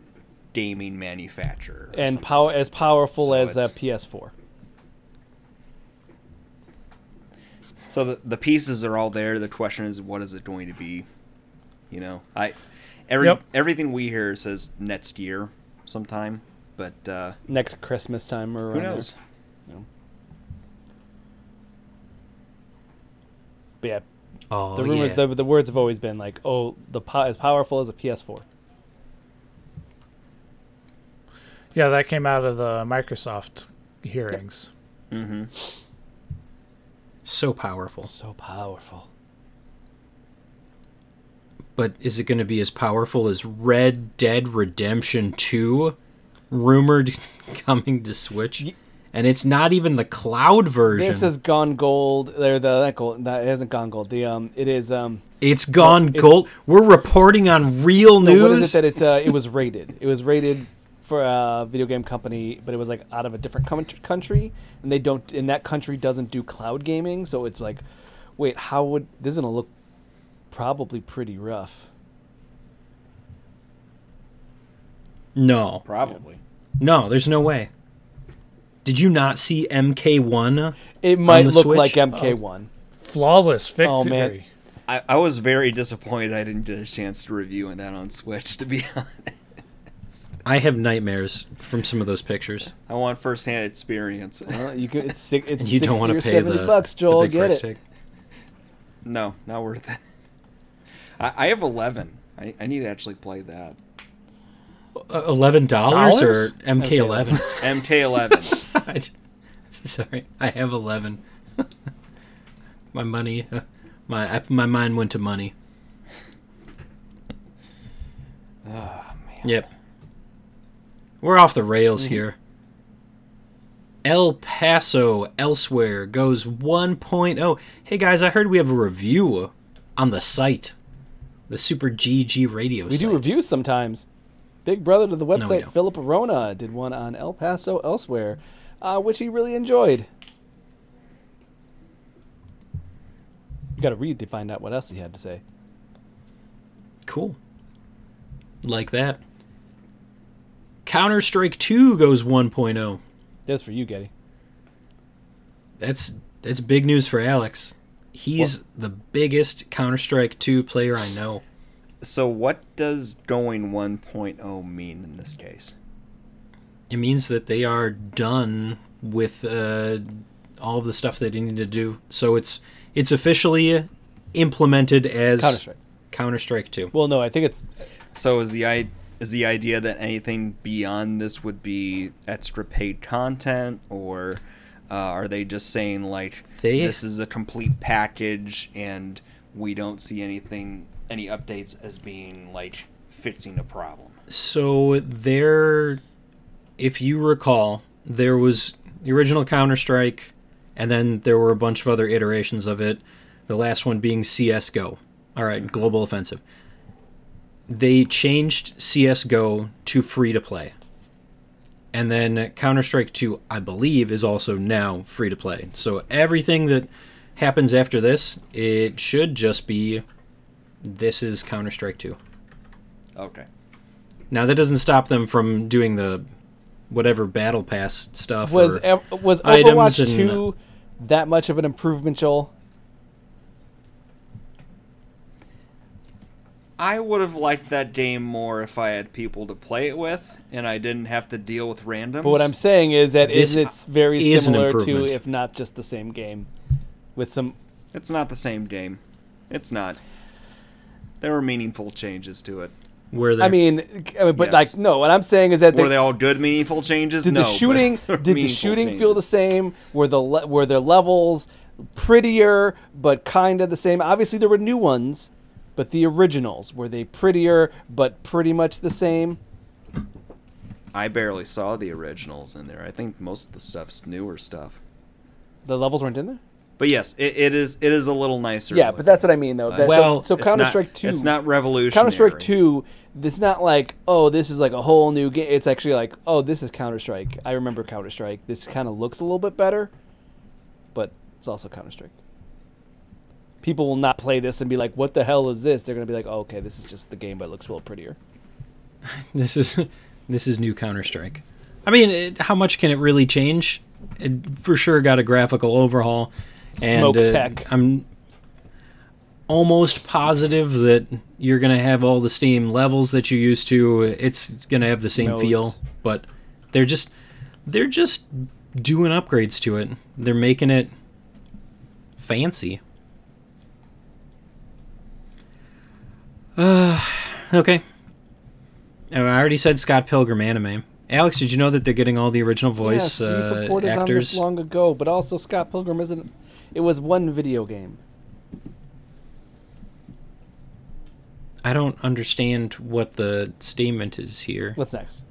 gaming manufacturer. and power as powerful So as a PS4. So the the pieces are all there. The question is, what is it going to be? You know, I every Yep. everything we hear says next year sometime, but uh, Next Christmas time or who around there. knows? But yeah, Oh, the rumors, yeah. the, the words have always been like, "Oh, the po- as powerful as a PS4." yeah, that came out of the Microsoft hearings. Mm-hmm. So powerful. So powerful. But is it going to be as powerful as Red Dead Redemption 2 rumored (laughs) coming to Switch? And it's not even the cloud version. This has gone gold. There, the that gold. That hasn't gone gold. The um, it is um. it's gone it's- gold. We're reporting on real no, news. what is it that it's uh, it was rated? It was rated for a video game company, but it was like out of a different com- country, and they don't. in that country doesn't do cloud gaming, so it's like, wait, how would this is gonna look? Probably pretty rough. no. Probably. No, there's no way. Did you not see MK1? It might the look Switch? like MK1. Flawless victory. Oh, man. I, I was very disappointed I didn't get a chance to review that on Switch. To be (laughs) honest, I have nightmares from some of those pictures. I want firsthand experience. Well, you could, it's sick. It's And (laughs) you don't want to pay seventy the, bucks, the Joel. big Get price it. tag. no, not worth it. I, I have eleven. I, I need to actually play that. Uh, Eleven dollars or MK11? MK11. (laughs) (laughs) Sorry, I have eleven. my money, uh, my my mind went to money. oh man. Yep. We're off the rails here. El Paso elsewhere goes 1.0. Hey guys, I heard we have a review on the site, the Super GG Radio We site. do reviews sometimes. Big brother to the website, don't. Philip Arona, did one on El Paso elsewhere, uh, which he really enjoyed. You got to read to find out what else he had to say. Cool. Like that. Counter Strike 2 goes 1.0. That's for you, Getty. That's that's big news for Alex. He's the biggest Counter Strike 2 player I know. So what does going 1.0 mean in this case? It means that they are done with uh, all of the stuff they need to do. So it's it's officially implemented as Counter Strike. Counter Strike 2. Well, no, I think it's So is the i is the idea that anything beyond this would be extra paid content, or uh, are they just saying like They- this is a complete package and we don't see anything any updates as being like fixing a problem? So there, if you recall, there was the original Counter Strike, and then there were a bunch of other iterations of it. The last one being CS:GO. All right, Global Offensive. They changed CS:GO to free to play, and then Counter Strike 2, I believe, is also now free to play. So everything that happens after this, it should just be this is Counter Strike 2. Okay. Now that doesn't stop them from doing the whatever battle pass stuff. was or- ev- was items Overwatch and- two that much of an improvement, Joel? I would have liked that game more if I had people to play it with and I didn't have to deal with randoms. But what I'm saying is that is it's very is similar to, if not just the same game, with some. It's not the same game. It's not. There were meaningful changes to it. Where there, I mean, I mean, but Yes. like, no. What I'm saying is that Were they, they all good, meaningful changes? did no. the shooting (laughs) did the meaningful shooting feel the same? Were the le- were their levels prettier but kind of the same? Obviously, there were new ones, but the originals were they prettier but pretty much the same? I barely saw the originals in there. I think most of the stuff's newer stuff. The levels weren't in there. But yes, it, it is. It is a little nicer. Yeah, looking. but that's what I mean, though. Uh, that's, well, so It's Counter Strike Two. It's not revolutionary. Counter Strike Two. It's not like oh, this is like a whole new game. It's actually like oh, this is Counter Strike. I remember Counter Strike. This kind of looks a little bit better, but it's also Counter Strike. People will not play this and be like, "What the hell is this?" They're gonna be like, oh, "Okay, this is just the game, but it looks a little prettier." (laughs) this is (laughs) this is new Counter Strike. I mean, it, how much can it really change? It for sure got a graphical overhaul. And, Smoke uh, tech. I'm almost positive that you're gonna have all the Steam levels that you used to. It's gonna have the same Nodes. feel, but they're just they're just doing upgrades to it. They're making it fancy. Uh, okay. Oh, I already said Scott Pilgrim anime. Alex, did you know that they're getting all the original voice yes, uh, reported on actors? this long ago, but also Scott Pilgrim isn't. It was one video game. I don't understand what the statement is here. What's next?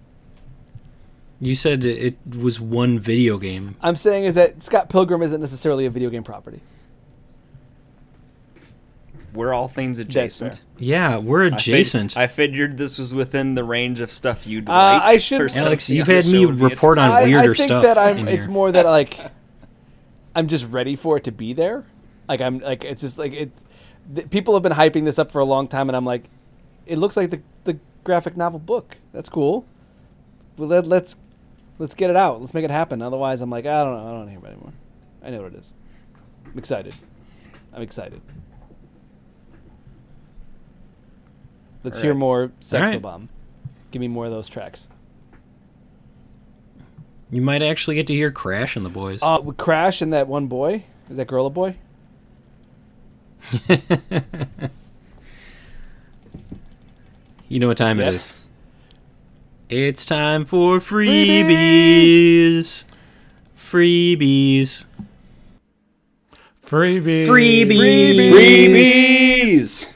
You said it was one video game. I'm saying is that Scott Pilgrim isn't necessarily a video game property. We're all things adjacent. Yeah, we're I fig- adjacent. I figured this was within the range of stuff you'd Uh, like. I should- Alex, you've had me show would be report on interesting. I, I think stuff that I'm. It's here. more that like I'm just ready for it to be there. Like I'm like it's just like it. th- people have been hyping this up for a long time, and I'm like, it looks like the the graphic novel book. That's cool. Well, let, let's let's get it out. Let's make it happen. Otherwise, I'm like, I don't know. I don't want to hear about it anymore. I know what it is. I'm excited. I'm excited. Let's hear Alright. more Sex Alright. Bomb. Give me more of those tracks. You might actually get to hear Crash and the boys. Uh, Crash and that one boy. Is that girl a boy? (laughs) you know what time it Yes. is. It's time for freebies. Freebies. Freebies. Freebies. Freebies. Freebies.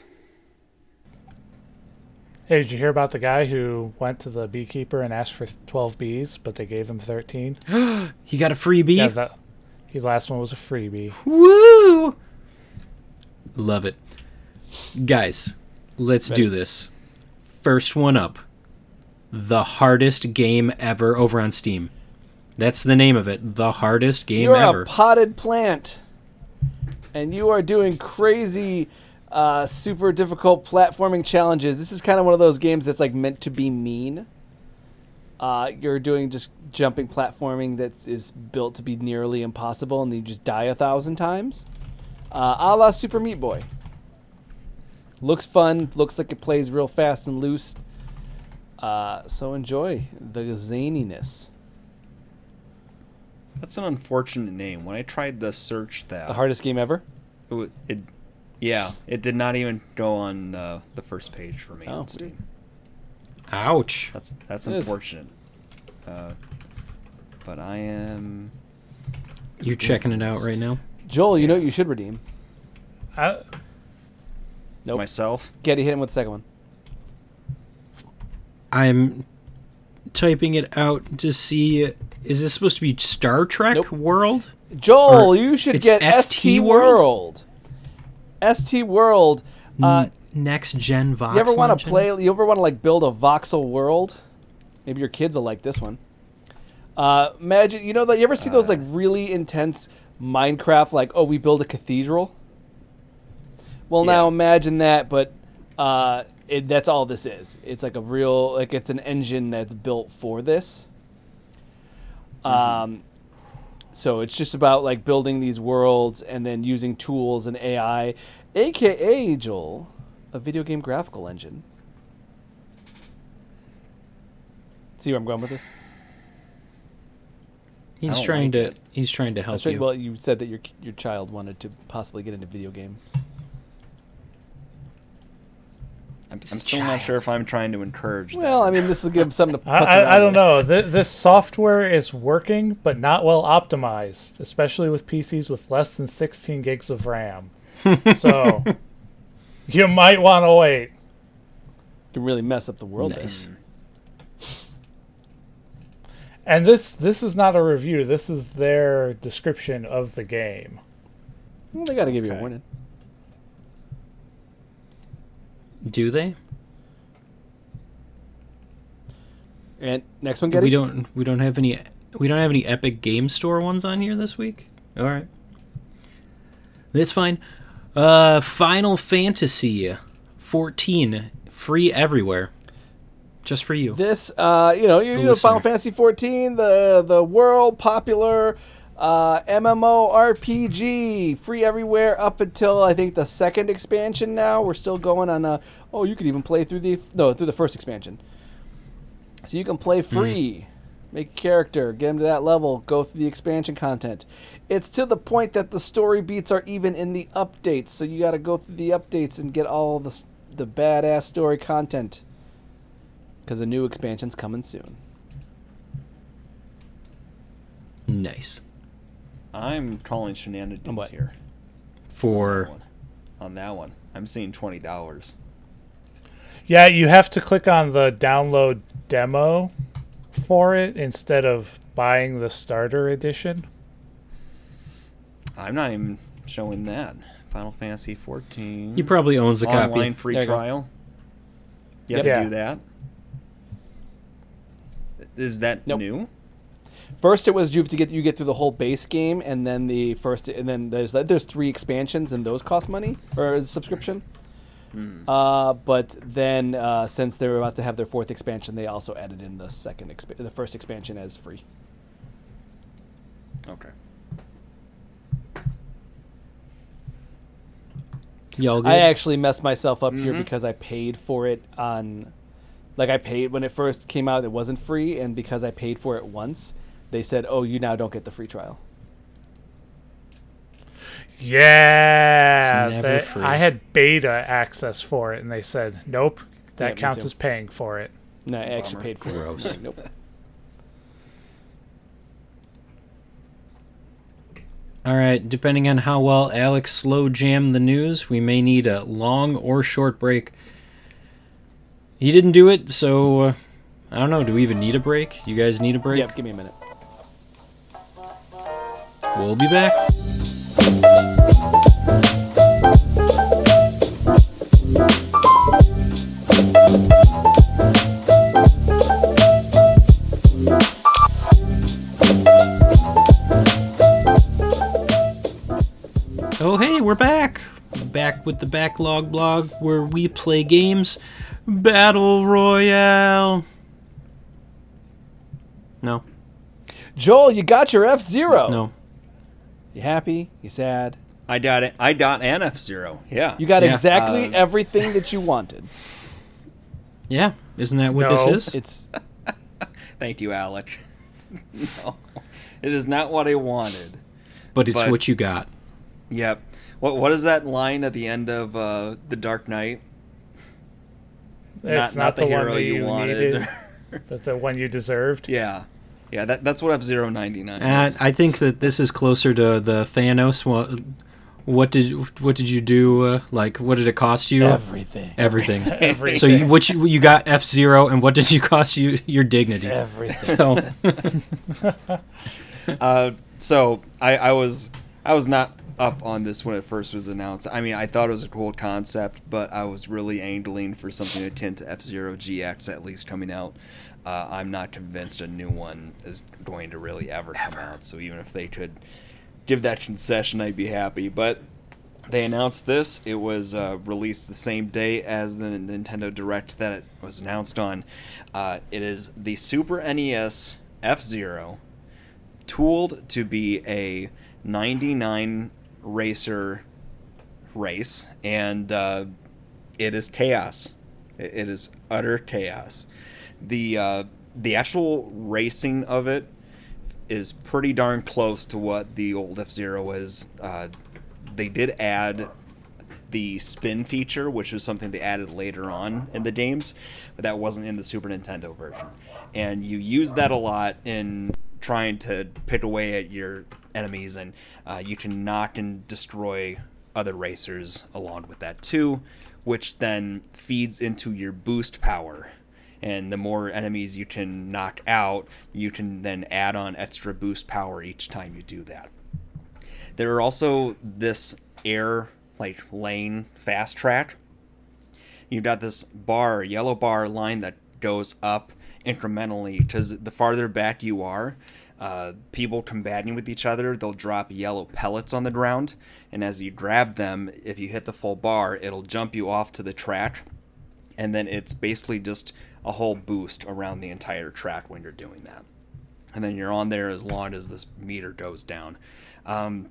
Hey, did you hear about the guy who went to the beekeeper and asked for 12 bees, but they gave him 13? (gasps) He got a freebie. Yeah, that the last one was a freebie. Woo! Love it. Guys, let's do this. First one up. The hardest game ever over on Steam. That's the name of it. The hardest game You're ever. a potted plant, and you are doing crazy, uh, super difficult platforming challenges. This is kind of one of those games that's like meant to be mean. Uh, you're doing just jumping platforming that is built to be nearly impossible, and then you just die a thousand times. Uh, a la Super Meat Boy. Looks fun. Looks like it plays real fast and loose. Uh, so enjoy the zaniness. That's an unfortunate name. When I tried to search that, The hardest game ever. it, it yeah, it did not even go on uh, the first page for me. Oh. Ouch. That's that's It is. unfortunate. Uh, but I am You checking it out right now? Joel, you know what you should redeem. I, Nope. myself. Getty hit him with the second one. I'm typing it out to see is this supposed to be Star Trek Nope. World? Joel, Or you should get ST ST World? World. ST World. Uh, Next gen Vox. you ever want to play? You ever want to like build a voxel world? Maybe your kids will like this one. Uh, imagine you know that you ever see those like really intense Minecraft like oh we build a cathedral. Well, now imagine that, but uh, it, that's all this is. It's like a real like it's an engine that's built for this. Um, so it's just about like building these worlds and then using tools and AI, aka Joel, a video game graphical engine. See where I'm going with this? He's trying like to. it. He's trying to help That's right. you. Well, you said that your your child wanted to possibly get into video games. I'm, I'm still not sure if I'm trying to encourage Well, that. I mean, this will give him something to. (laughs) I, I, around I don't with. know. Th- this software is working, but not well optimized, especially with PCs with less than 16 gigs of RAM. (laughs) so you might want to wait. Can really mess up the world. there. nice. And this this is not a review. This is their description of the game. Well, they got to give you a warning. Do they? And next one, get We don't. We don't have any. We don't have any Epic Game Store ones on here this week. All right, that's fine. Uh, Final Fantasy, fourteen, free everywhere, just for you. This, uh, you know, you, you know, Final. Fantasy 14, the the world popular uh, MMO RPG, free everywhere up until I think the second expansion. Now we're still going on. Uh, oh, you could even play through the no through the first expansion. So you can play free, make a character, get him to that level, go through the expansion content. It's to the point that the story beats are even in the updates. So you got to go through the updates and get all the the badass story content because the new expansion's coming soon. Nice I'm calling shenanigans what? here. for One. On that one, I'm seeing twenty dollars. Yeah, you have to click on the download demo for it instead of buying the starter edition. I'm not even showing that. Final Fantasy 14. he probably owns a online copy. free There you trial. You have Yep. to Yeah. do that. Is that Nope. new? First, it was you have to get you get through the whole base game, and then the first, and then there's there's three expansions, and those cost money or is subscription. Uh, but then uh, since they're about to have their fourth expansion, they also added in the second, exp- the first expansion as free. Okay. Y'all good? I actually messed myself up here Mhm. because I paid for it on, like I paid when it first came out. It wasn't free, and because I paid for it once, they said, "Oh, you now don't get the free trial." Yeah, It's never they- free. I had beta access for it, and they said nope, that Yeah, counts as paying for it. No, I actually Bummer. paid for Gross. it. (laughs) Like, nope. All right, depending on how well Alex slow jammed the news, we may need a long or short break. He didn't do it, so uh, I don't know. Do we even need a break? You guys need a break? Yep, give me a minute. We'll be back. Oh, hey, we're back. Back with the Backlog blog where we play games. Battle Royale. No, Joel, you got your F Zero. no. You happy? You sad? I got it. I got an F zero. Yeah. You got Yeah. exactly Um, everything that you wanted. (laughs) Yeah, isn't that what this is? It's (laughs) Thank you, Alex. (laughs) no, it is not what I wanted. But it's but- what you got. Yep. What What is that line at the end of uh, the Dark Knight? It's not, the, one that you, wanted. needed, but the one you deserved. yeah. Yeah. That That's what F zero ninety nine. And I think that this is closer to the Thanos. What, what did what did you do? Uh, like, what did it cost you? everything. Everything. Everything. (laughs) so you, what you you got F zero, and what did you cost you? Your dignity. Everything. So (laughs) (laughs) Uh, so I, I was I was not up on this when it first was announced. I mean, I thought it was a cool concept, but I was really angling for something akin to F Zero GX at least coming out. Uh, I'm not convinced a new one is going to really ever come out. So even if they could give that concession, I'd be happy. But they announced this. It was uh, released the same day as the Nintendo Direct that it was announced on. Uh, it is the Super NES F Zero tooled to be a 99 racer race and uh, it is chaos. It, it is utter chaos. The uh, the actual racing of it is pretty darn close to what the old F Zero is. Uh, they did add the spin feature, which was something they added later on in the games, but that wasn't in the Super Nintendo version. And you use that a lot in trying to pick away at your enemies, and uh, you can knock and destroy other racers along with that too, which then feeds into your boost power. And the more enemies you can knock out, you can then add on extra boost power each time you do that. There are also this air like lane fast track. You've got this bar, yellow bar line that goes up incrementally because the farther back you are, uh, people combating with each other, they'll drop yellow pellets on the ground, and as you grab them, if you hit the full bar, it'll jump you off to the track, and then it's basically just a whole boost around the entire track when you're doing that. And then you're on there as long as this meter goes down. Um,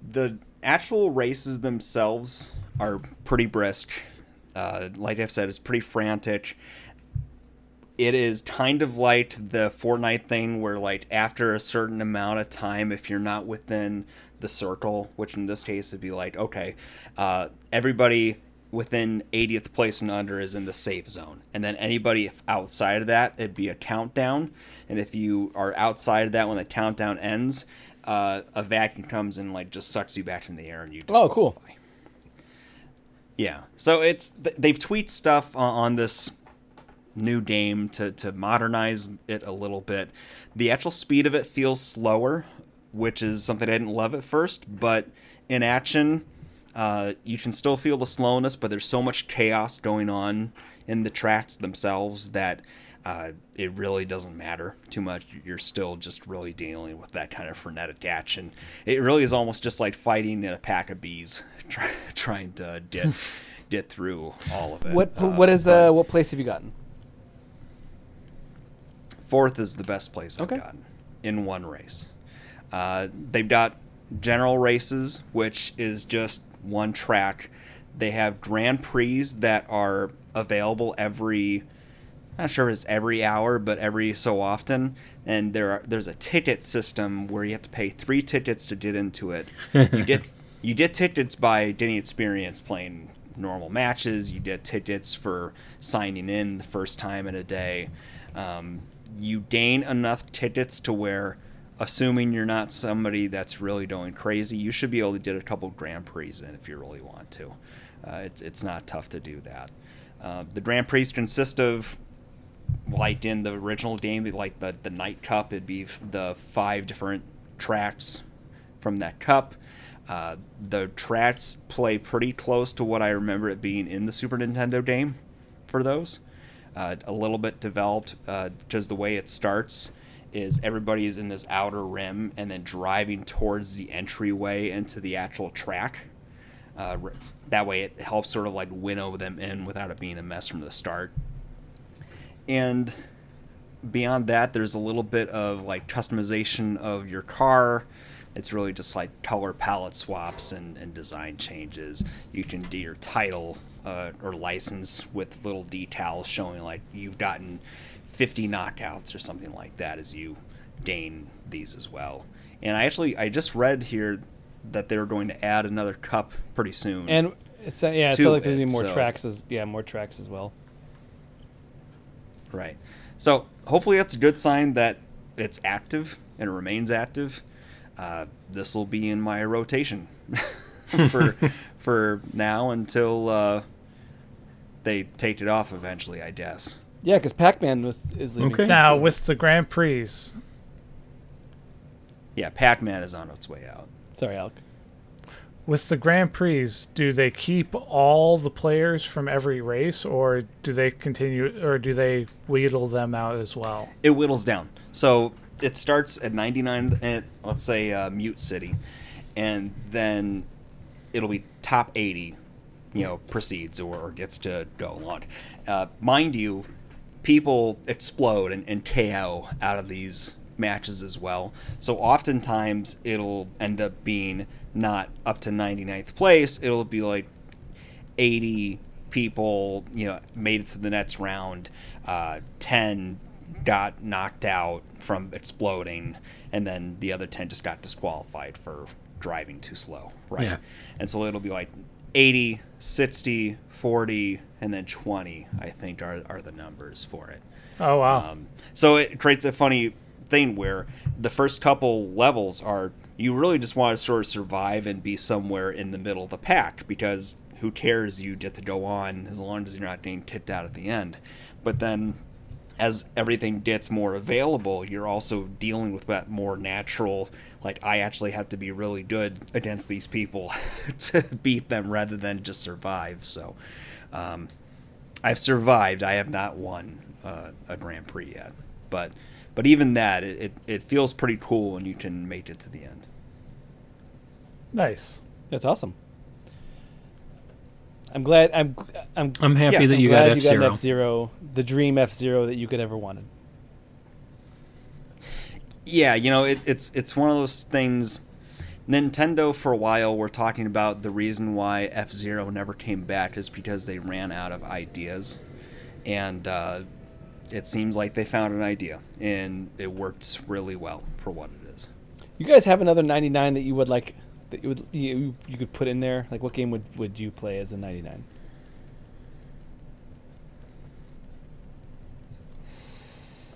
the actual races themselves are pretty brisk. Uh, like I've said, it's pretty frantic. It is kind of like the Fortnite thing where, like, after a certain amount of time, if you're not within the circle, which in this case would be like, okay, uh, everybody within 80th place and under is in the safe zone. And then anybody outside of that, it'd be a countdown. And if you are outside of that when the countdown ends, uh, a vacuum comes and like just sucks you back in the air and you Oh, cool. Yeah. So it's they've tweaked stuff on, on this new game to to modernize it a little bit. The actual speed of it feels slower, which is something I didn't love at first, but in action, uh, you can still feel the slowness, but there's so much chaos going on in the tracks themselves that uh, it really doesn't matter too much. You're still just really dealing with that kind of frenetic action. It really is almost just like fighting in a pack of bees, (laughs) try, trying to get (laughs) get through all of it. What Uh, what is but the what place have you gotten? fourth is the best place I've gotten in one race. Uh, they've got general races, which is just one track. They have Grand Prix that are available every not sure if it's every hour, but every so often. And there are there's a ticket system where you have to pay three tickets to get into it. you (laughs) get you get tickets by getting experience playing normal matches. You get tickets for signing in the first time in a day. Um, you gain enough tickets to where, assuming you're not somebody that's really going crazy, you should be able to get a couple Grand Prix in if you really want to. Uh, it's it's not tough to do that. Uh, the Grand Prix consist of like in the original game, like the the Night Cup, it'd be the five different tracks from that cup. Uh, the tracks play pretty close to what I remember it being in the Super Nintendo game for those. Uh, a little bit developed, uh, just the way it starts is everybody is in this outer rim and then driving towards the entryway into the actual track. Uh, that way, it helps sort of like winnow them in without it being a mess from the start. And beyond that there's a little bit of like customization of your car. It's really just like color palette swaps and, and design changes. You can do your title uh, or license with little details showing like you've gotten 50 knockouts or something like that as you gain these as well and i actually i just read here that they're going to add another cup pretty soon And it's, uh, yeah, it sounds like there's gonna be more so- tracks as yeah, more tracks as well. Right. So hopefully that's a good sign that it's active and it remains active. Uh, this will be in my rotation (laughs) for (laughs) for now until uh, they take it off eventually, I guess. Yeah, because Pac-Man was is leaving. Okay. Now with the Grand Prix, Yeah, Pac-Man is on its way out. sorry, Alec. with the Grand Prix, do they keep all the players from every race, or do they continue, or do they wheedle them out as well? It whittles down. So it starts at 99 at let's say uh, Mute City, and then it'll be top 80. You know, proceeds or, or gets to go on. Uh, mind you, people explode and, and KO out of these matches as well. So oftentimes it'll end up being not up to 99th place. It'll be like 80 people, you know, made it to the next round. Uh, 10 got knocked out from exploding, and then the other 10 just got disqualified for driving too slow, right? Yeah. And so it'll be like 80, 60, 40, and then 20, I think, are, are the numbers for it. Oh wow. Um, so it creates a funny thing where the first couple levels are you really just want to sort of survive and be somewhere in the middle of the pack because who cares you get to go on as long as you're not getting kicked out at the end. But then as everything gets more available, you're also dealing with that more natural like I actually have to be really good against these people (laughs) to beat them rather than just survive. So um, I've survived. I have not won uh, a Grand Prix yet, but but even that, it, it, it feels pretty cool when you can make it to the end. nice. That's awesome. I'm glad. I'm. I'm. I'm happy Yeah, that I'm you glad got F you got an Zero. F Zero, the dream F Zero that you could ever wanted. Yeah, you know, it, it's it's one of those things. Nintendo for a while were talking about the reason why F Zero never came back is because they ran out of ideas, and uh, it seems like they found an idea and it works really well for what it is. You guys have another 99 that you would like that you would you, you could put in there. Like, what game would would you play as a 99?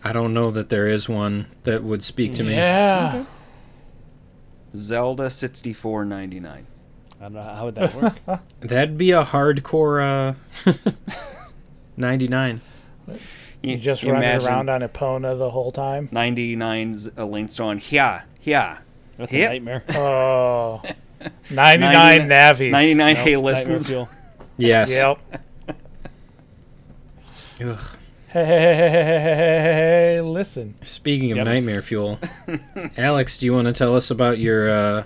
I don't know that there is one that would speak to me. Yeah. Zelda sixty four ninety nine. I don't know how would that work. (laughs) That'd be a hardcore uh, (laughs) 99. You just running around on Epona the whole time. ninety nine a link's on yeah yeah That's Yep. a nightmare. (laughs) Oh. 99 Navis. ninety nine Nope, hey listens. Yes. Yep. Ugh. Hey, hey, hey, listen. Speaking of yep. nightmare fuel, (laughs) Alex, do you want to tell us about your uh,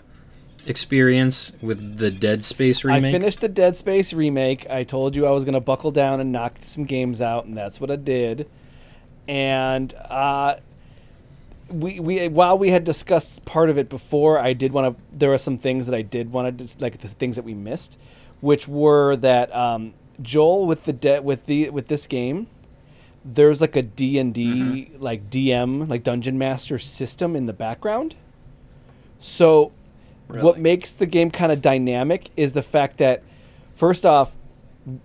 experience with the Dead Space remake? I finished the Dead Space remake. I told you I was going to buckle down and knock some games out, and that's what I did. And uh, we, we while we had discussed part of it before, I did want to. There were some things that I did want to like the things that we missed, which were that um, Joel with the de- with the with this game there's like a D and D like DM like dungeon master system in the background. So what makes the game kind of dynamic is the fact that first off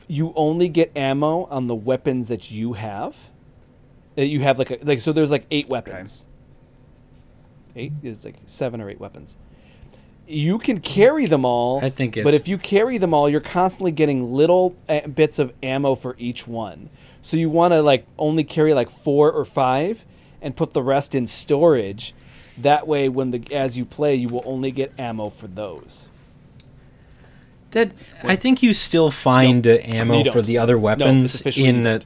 you only get ammo on the weapons that you have. That you have like a, like so there's like eight weapons. Eight? Is like seven or eight weapons. You can carry them all I think but if you carry them all you're constantly getting little uh, bits of ammo for each one so you want to like only carry like four or five and put the rest in storage that way when the as you play you will only get ammo for those That I think you still find uh, ammo for the other weapons officially in. Uh,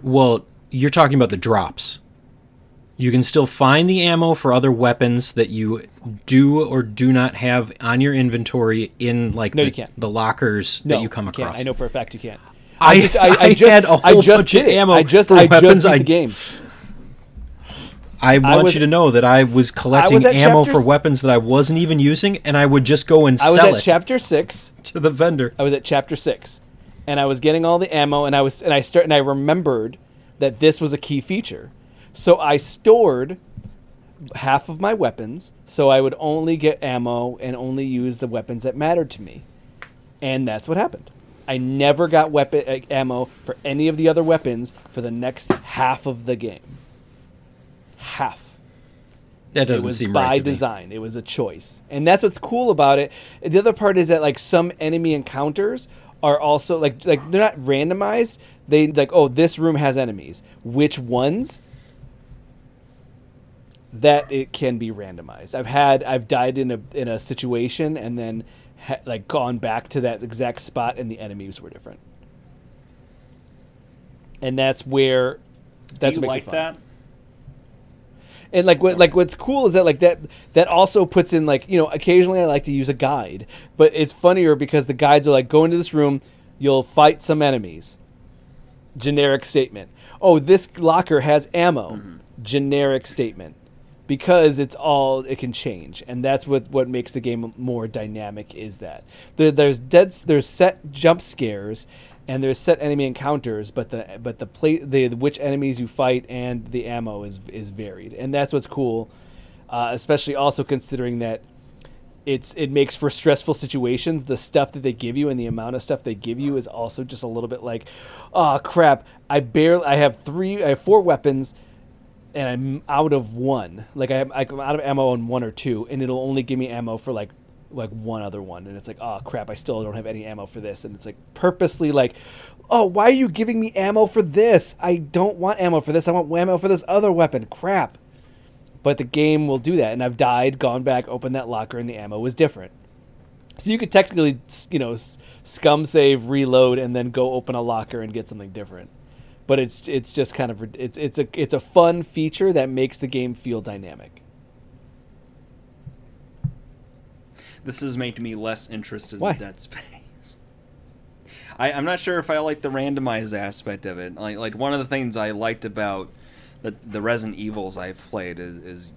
well, you're talking about the drops. You can still find the ammo for other weapons that you do or do not have on your inventory in like No, the, the lockers no that you come you can't. across. i know for a fact you can't I, just- I, had a whole I just bunch of ammo I just, for I weapons just beat I the game. I want was- you to know that I was collecting was ammo for weapons that I wasn't even using, and I would just go and sell it. I was sell at it chapter six. to the vendor. I was at chapter six, and I was getting all the ammo, and I was and I start and I remembered that this was a key feature, so I stored half of my weapons, so I would only get ammo and only use the weapons that mattered to me, and that's what happened. I never got weapon uh, ammo for any of the other weapons for the next half of the game. Half That doesn't was seem by right to me. design. It was a choice, and that's what's cool about it. The other part is that like some enemy encounters are also like like they're not randomized. They like oh this room has enemies. Which ones? That it can be randomized. I've had I've died in a in a situation and then ha- like gone back to that exact spot and the enemies were different. And that's where that's Do you what makes like that? and like what like what's cool is that like that that also puts in like you know occasionally I like to use a guide, but it's funnier because the guides are like go into this room, you'll fight some enemies. Generic statement. Oh, this locker has ammo. Mm-hmm. Generic statement. Because it's all it can change, and that's what what makes the game more dynamic. Is that there, there's dead there's set jump scares. And there's set enemy encounters, but the but the play the which enemies you fight and the ammo is is varied, and that's what's cool. Uh, especially also considering that it's it makes for stressful situations. The stuff that they give you and the amount of stuff they give you is also just a little bit like, oh crap! I barely I have three I have four weapons, and I'm out of one. Like I have, I'm out of ammo on one or two, and it'll only give me ammo for like like one other one, and it's like oh crap! I still don't have any ammo for this, and it's like purposely like. Oh, why are you giving me ammo for this? I don't want ammo for this. I want ammo for this other weapon. Crap but the game will do that. And I've died, gone back, opened that locker, and the ammo was different. So you could technically, you know, scum save, reload, and then go open a locker and get something different. But it's it's just kind of it's it's a it's a fun feature that makes the game feel dynamic. This has made me less interested Why? in Dead Space. (laughs) I, I'm not sure if I like the randomized aspect of it. Like like one of the things I liked about the the Resident Evils I've played is, is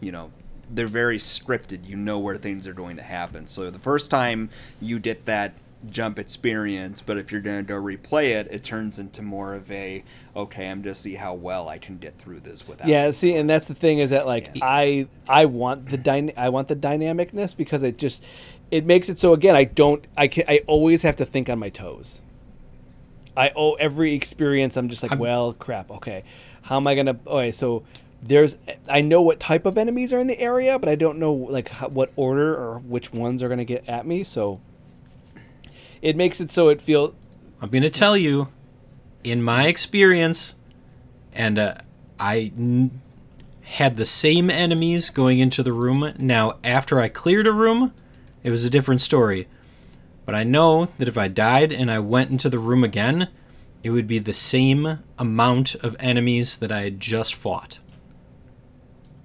you know they're very scripted. You know where things are going to happen. So the first time you get that jump experience, but if you're going to go replay it, it turns into more of a okay. I'm just see how well I can get through this without. Yeah, see, and that's the thing is that like Yeah. I I want the dyna- I want the dynamicness because it just it makes it so again I don't I can I always have to think on my toes. I owe every experience. I'm just like, I'm- well, crap. Okay, how am I gonna? Okay, so there's I know what type of enemies are in the area, but I don't know like how, what order or which ones are gonna get at me. So it makes it so it feel I'm going to tell you, in my experience, and uh, I n- had the same enemies going into the room. Now, after I cleared a room, it was a different story. But I know that if I died and I went into the room again, it would be the same amount of enemies that I had just fought.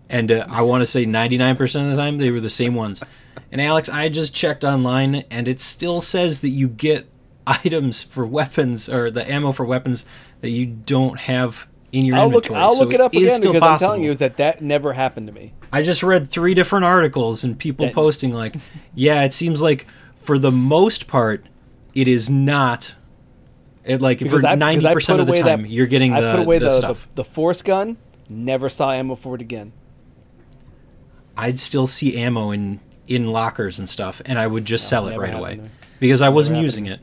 And uh, I want to say 99% of the time they were the same ones. And Alex, I just checked online and it still says that you get items for weapons or the ammo for weapons that you don't have in your I'll look inventory. I'll So look it up is again because I'm telling you is that that never happened to me. I just read three different articles and people That- posting like, (laughs) yeah, it seems like for the most part, it is not. It like Because for ninety percent of the time, that- you're getting I put away the the, the, stuff. the force gun. Never saw ammo for it again. I'd still see ammo in in lockers and stuff, and I would just sell it right away to because I wasn't happened using to it.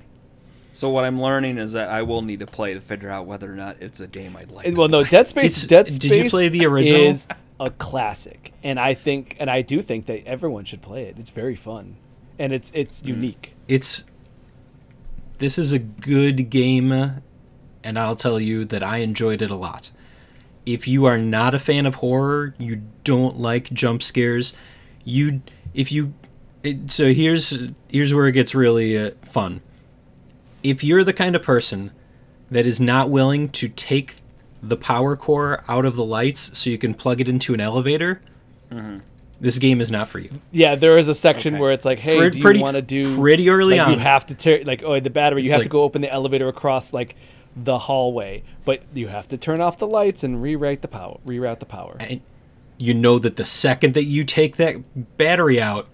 So what I'm learning is that I will need to play to figure out whether or not it's a game I'd like. to Well, no, play. Dead Space. It's- Dead did you play the original? Is a classic, and I think, and I do think that everyone should play it. It's very fun, and it's it's Mm. unique. It's this is a good game, and I'll tell you that I enjoyed it a lot. If you are not a fan of horror, you don't like jump scares, you if you it, so here's here's where it gets really uh, fun. If you're the kind of person that is not willing to take the power core out of the lights so you can plug it into an elevator, this game is not for you. Yeah, there is a section Okay. where it's like, hey, Pre- do pretty- you want to do pretty early like, on. You have to tear like oh the battery. You have like- to go open the elevator across like the hallway, but you have to turn off the lights and reroute the power. Reroute the power. and you know that the second that you take that battery out,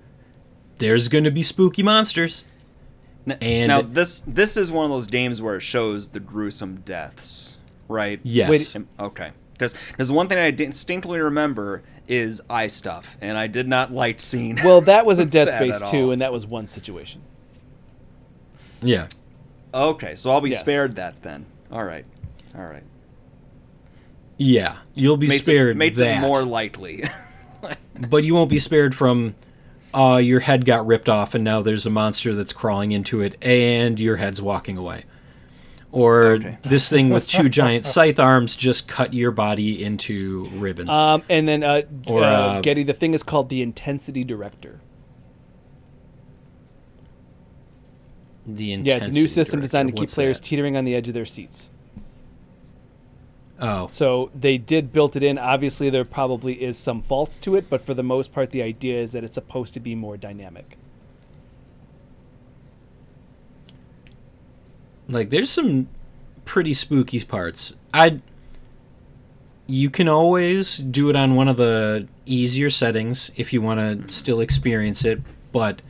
there's going to be spooky monsters. N- and- now this this is one of those games where it shows the gruesome deaths, right? Yes. Wait, Okay. Because there's one thing I distinctly remember is eye stuff, and I did not like seeing. Well, that was a (laughs) Dead Space at too, and that was one situation. yeah. okay, so I'll be Yes. spared that then. All right, all right. Yeah. You'll be Makes spared it, makes that. it more likely. (laughs) but you won't be spared from uh, your head got ripped off and now there's a monster that's crawling into it and your head's walking away. Or Okay. (laughs) this thing with two giant scythe arms just cut your body into ribbons. Um, and then uh, Or, uh, uh, Getty, the thing is called the Intensity Director. The Yeah, it's a new system director. designed to keep players that? teetering on the edge of their seats. Oh, So they did built it in. Obviously, there probably is some faults to it, but for the most part, the idea is that it's supposed to be more dynamic. like there's some pretty spooky parts. I you can always do it on one of the easier settings if you want to still experience it, but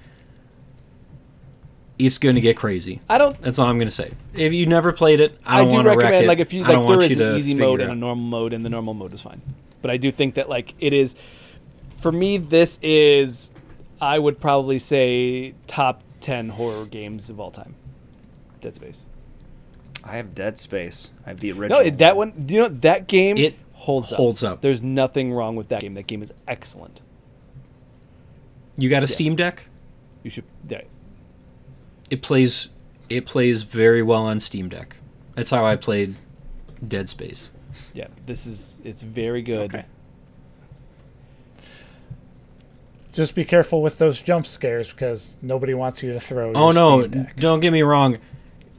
it's going to get crazy. I don't. That's all I'm going to say. If you never played it, I I, don't do want to wreck recommend it. like if you like don't there want is you an easy mode and a normal mode, and the normal mode is fine. But I do think that like it is, for me, this is, I would probably say top ten horror games of all time. Dead Space. I have Dead Space. I have the original. No, that one. Do You know that game. It holds holds up. up. There's nothing wrong with that game. That game is excellent. You got a Yes. Steam Deck? You should. Yeah. It plays it plays very well on Steam Deck. That's how I played Dead Space. Yeah. This is. It's very good. Okay. Just be careful with those jump scares because nobody wants you to throw. Oh no, Steam Deck. don't get me wrong.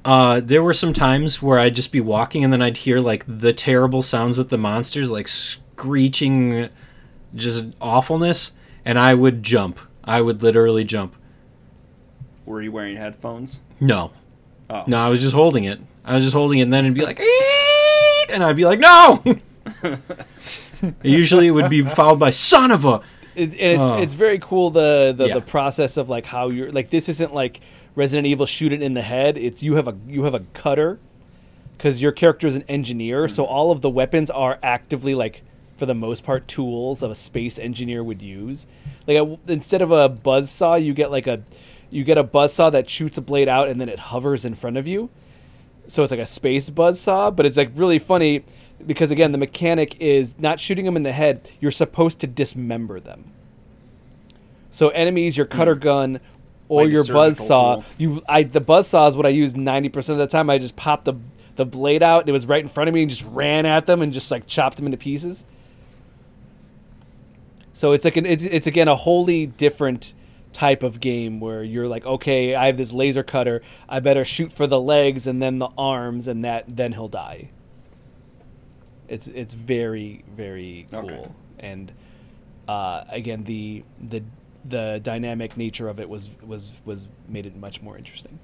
Uh, there were some times where I'd just be walking and then I'd hear like the terrible sounds of the monsters, like screeching, just awfulness, and I would jump. I would literally jump. Were you wearing headphones? No, Oh. no, I was just holding it. I was just holding it, and then it'd be like, "Eeeeet," and I'd be like, no. (laughs) (laughs) Usually, it would be followed by "son of a." it, and it's Oh. it's very cool the the, Yeah. the process of like how you're like this isn't like Resident Evil shoot it in the head. It's you have a you have a cutter because your character is an engineer, hmm. so all of the weapons are actively like for the most part tools of a space engineer would use. Like a, instead of a buzz saw, you get like a you get a buzz saw that shoots a blade out and then it hovers in front of you. So it's like a space buzz saw, but it's like really funny because again the mechanic is not shooting them in the head. You're supposed to dismember them. So enemies, your cutter hmm. gun or Like your buzz saw, tool. you I the buzz saw is what I use ninety percent of the time. I just popped the the blade out it was right in front of me and just ran at them and just like chopped them into pieces. So it's like an, it's it's again a wholly different type of game where you're like, okay, I have this laser cutter, I better shoot for the legs and then the arms, and that then he'll die. It's it's very very cool, Okay. and uh, again the the the dynamic nature of it was was was made it much more interesting.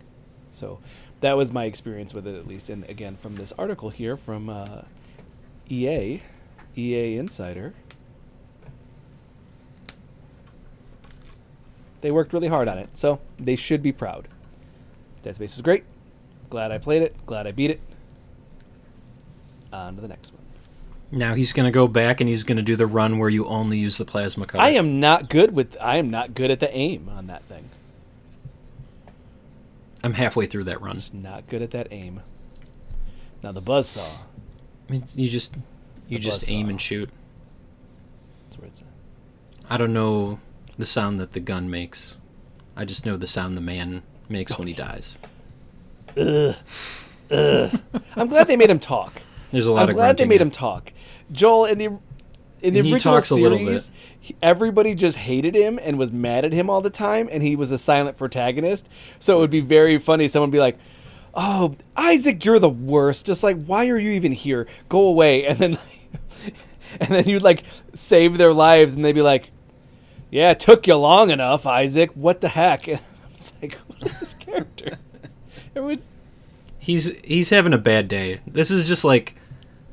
So that was my experience with it at least, and again from this article here from uh, EA, EA Insider. They worked really hard on it, so they should be proud. Dead Space was great. Glad I played it. Glad I beat it. On to the next one. Now he's gonna go back and he's gonna do the run where you only use the plasma cutter. I am not good with. I am not good at the aim on that thing. I'm halfway through that run. Just not good at that aim. Now the buzzsaw. I mean, you just you The just aim buzzsaw. and shoot. That's where it's at. I don't know the sound that the gun makes. I just know the sound the man makes when he (laughs) dies. Ugh. Ugh. I'm glad they made him talk. There's a lot I'm of glad they made him talk. Joel in the in the He original talks a little series, he- everybody just hated him and was mad at him all the time, and he was a silent protagonist. So it would be very funny. Someone would be like, "Oh, Isaac, you're the worst. Just like, why are you even here? Go away." (laughs) And then, (laughs) and then you'd like save their lives, and they'd be like, "Yeah, it took you long enough, Isaac. What the heck?" And (laughs) I was like, "What is this character?" (laughs) Everyone's- He's he's having a bad day. This is just like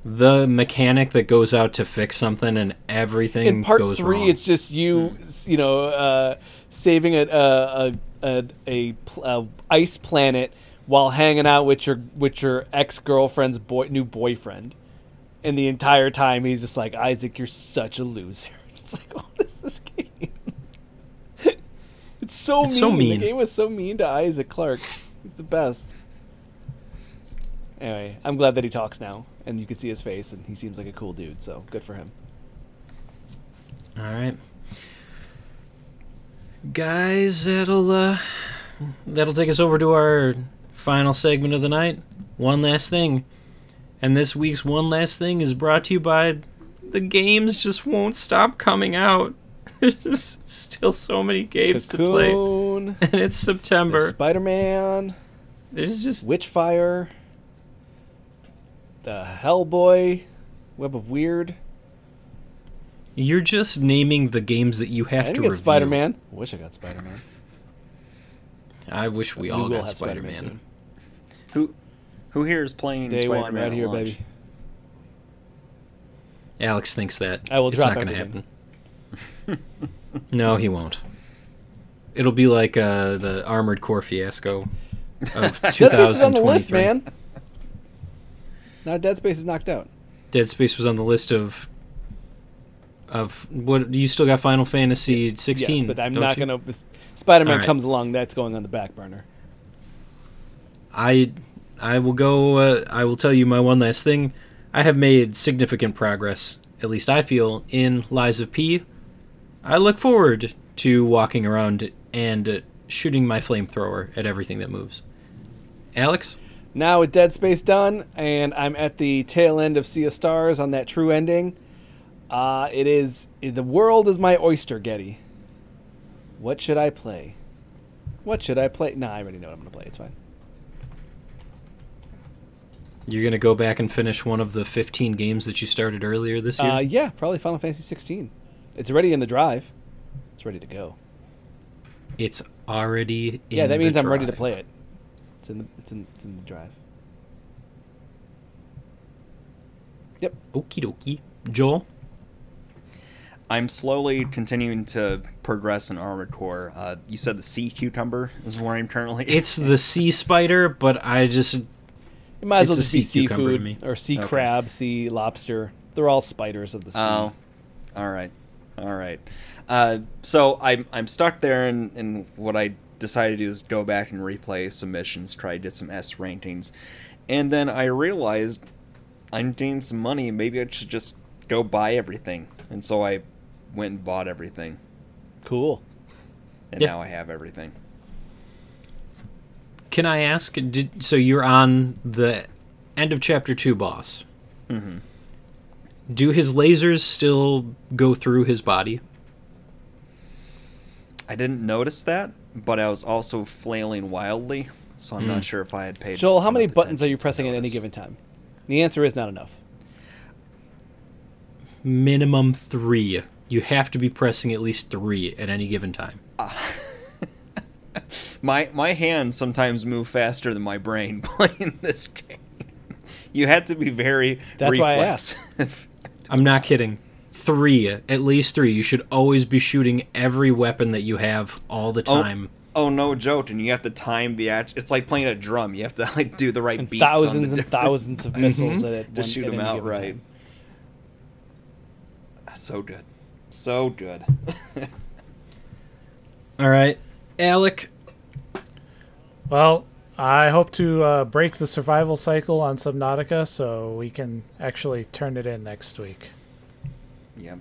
the mechanic that goes out to fix something and everything in part goes three, wrong. it's just you, you know, uh, saving a a, a, a, pl- a ice planet while hanging out with your with your ex girlfriend's boy new boyfriend, and the entire time he's just like Isaac, you're such a loser. (laughs) It's like, what is this game? It's so It's mean. so mean. The game was so mean to Isaac Clarke. He's the best. Anyway, I'm glad that he talks now, and you can see his face, and he seems like a cool dude. So good for him. All right, guys. That'll uh, that'll take us over to our final segment of the night. One last thing, and this week's one last thing is brought to you by the games just won't stop coming out. (laughs) There's just still so many games to play, (laughs) and it's September. Spider Man, There's just Witchfire, the Hellboy, Web of Wyrd. you're just naming the games that you I have didn't to get review. Spider Man. I wish I got Spider Man. I wish we, all got Spider Man. Who who here is playing Day Spider-Man one, right at here, launch? baby. Alex thinks that. I will it's drop not going to happen. No, he won't. It'll be like uh, the Armored Core fiasco of (laughs) Dead Space was on the list, man. Now Dead Space is knocked out. Dead Space was on the list of of what you still got Final Fantasy 16. Yes, but I'm don't gonna. Spider-Man All right. comes along. That's going on the back burner. I I will go. Uh, I will tell you my one last thing. I have made significant progress, at least I feel, in Lies of P. I look forward to walking around and shooting my flamethrower at everything that moves. Alex, Now with Dead Space done, and I'm at the tail end of Sea of Stars on that true ending. Uh, it is the world is my oyster, Getty. What should I play? What should I play? Nah, I already know what I'm gonna play. It's fine. you're gonna go back and finish one of the 15 games that you started earlier this year. Uh, yeah, probably Final Fantasy 16. It's already in the drive. It's ready to go. it's already. In yeah, that means I'm ready to play it. It's in the it's in, it's in the drive. Yep. Okie dokie. Joel, I'm slowly continuing to progress in Armored Core. Uh, you said the sea cucumber is where I'm currently. (laughs) it's the sea spider, but I just It might as It's well a just be sea cucumber to seafood me. or sea Okay. crab, sea lobster. They're all spiders of the sea. Oh, all right, all right. Uh, so I'm I'm stuck there, and, and what I decided to do is go back and replay some missions, try to get some S rankings, and then I realized I'm getting some money. Maybe I should just go buy everything, and so I went and bought everything, Cool. and Yeah. now I have everything. Can I ask? Did so you're on the end of chapter two, boss? Mhm. Do his lasers still go through his body? I didn't notice that, but I was also flailing wildly, so I'm Hmm. not sure if I had paid. Joel, how many buttons are you pressing at any given time? The answer is not enough. Minimum three. You have to be pressing at least three at any given time. (laughs) My my hands sometimes move faster than my brain (laughs) playing this game. You had to be very. That's why I asked. (laughs) reflexive. I'm not kidding. Three, at least three. You should always be shooting every weapon that you have all the Oh, time. Oh no, joke! And you have to time the act. It's like playing a drum. You have to like do the right And beats on the thousands and different- thousands of (laughs) missiles mm-hmm. at it to one- shoot at them out right. time. Ah, so good, so good. (laughs) All right, Alec. Well, I hope to uh, break the survival cycle on Subnautica so we can actually turn it in next week. yep.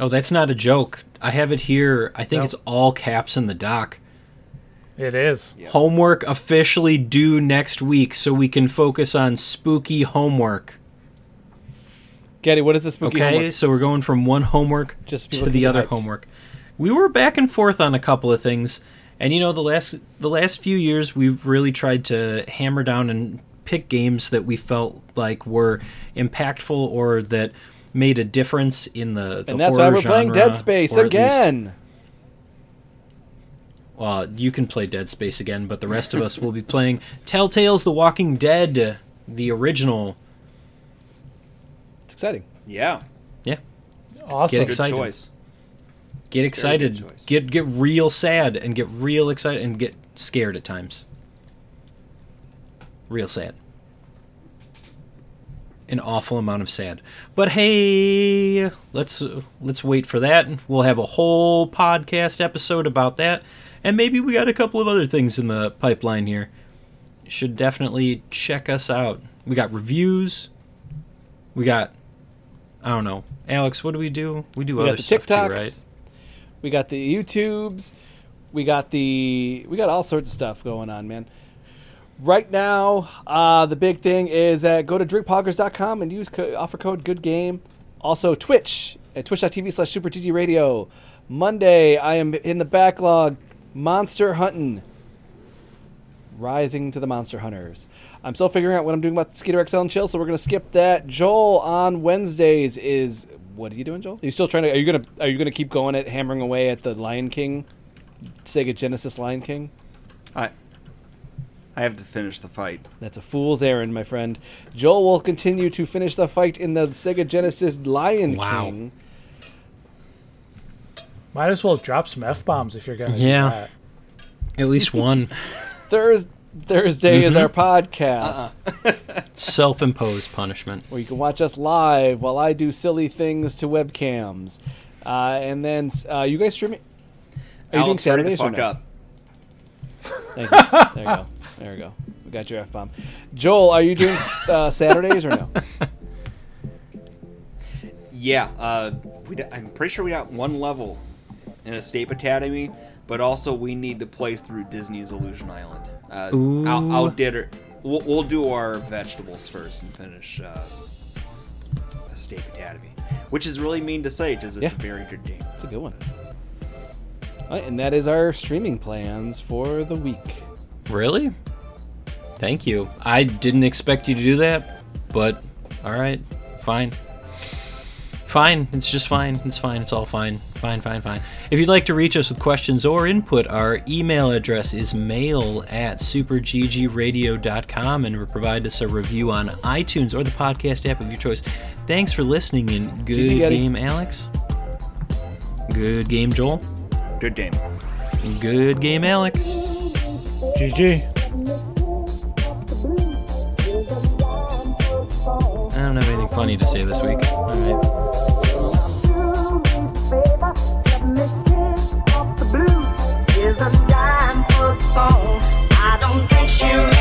Oh, that's not a joke. I have it here. I think No. it's all caps in the doc. It is. Yep. Homework officially due next week, so we can focus on spooky homework. Getty, what is the spooky Okay, homework? so we're going from one homework Just to the other hyped. homework. We were back and forth on a couple of things, and you know the last the last few years we've really tried to hammer down and pick games that we felt like were impactful or that made a difference in the, the And that's why we're playing Dead Space or at least- again. well, you can play Dead Space again, but the rest of us will be playing Telltale's The Walking Dead, the original. It's exciting. Yeah. Yeah, It's Awesome. Get Good choice. Get excited, get get real sad, and get real excited, and get scared at times. Real sad. An awful amount of sad. But hey, let's uh, let's wait for that. We'll have a whole podcast episode about that, and maybe we got a couple of other things in the pipeline here. Should definitely check us out. We got reviews. We got I don't know. Alex, what do we do? We do We other got the stuff TikToks. too, right? We got the YouTubes. We got the we got all sorts of stuff going on, man. Right now, uh, the big thing is that go to drinkpoggers.com and use co- offer code good game. Also Twitch at twitch.tv slash super GG radio. Monday, I am in the backlog monster hunting. Rising to the Monster Hunters. I'm still figuring out what I'm doing about Skeeter XL and Chill, so we're gonna skip that. Joel on Wednesdays is what are you doing, Joel? Are you still trying to? Are you gonna? Are you gonna keep going at hammering away at the Lion King, Sega Genesis Lion King? I I have to finish the fight. That's a fool's errand, my friend. Joel will continue to finish the fight in the Sega Genesis Lion Wow. King. Might as well drop some f bombs if you're gonna Yeah. do that. At least one (laughs) Thurs Thursday is our podcast (laughs) self-imposed punishment. where you can watch us live while I do silly things to webcams. Uh, and then uh, you guys streaming? Are you doing Alex, ready Saturdays or no? up. Thank you. There you go. There we go. We got your f bomb. Joel, are you doing uh, Saturdays or no? (laughs) Yeah, uh, we d- I'm pretty sure we got one level in Escape Academy, but also we need to play through Disney's Illusion Island. Uh, Ooh. out, outdid her. We'll, we'll do our vegetables first and finish uh, Escape Academy, which is really mean to say because it's Yeah. a very good game. It's a good one. All right, and that is our streaming plans for the week. Really? Thank you. I didn't expect you to do that, but all right, fine. Fine, it's just fine. It's fine. It's all fine. Fine, fine, fine. If you'd like to reach us with questions or input, our email address is mail at superggradio.com and provide us a review on iTunes or the podcast app of your choice. Thanks for listening and good GG, Eddie. game, Alex. Good game, Joel. Good game. Good game, Alex. GG. I don't have anything funny to say this week. All right. You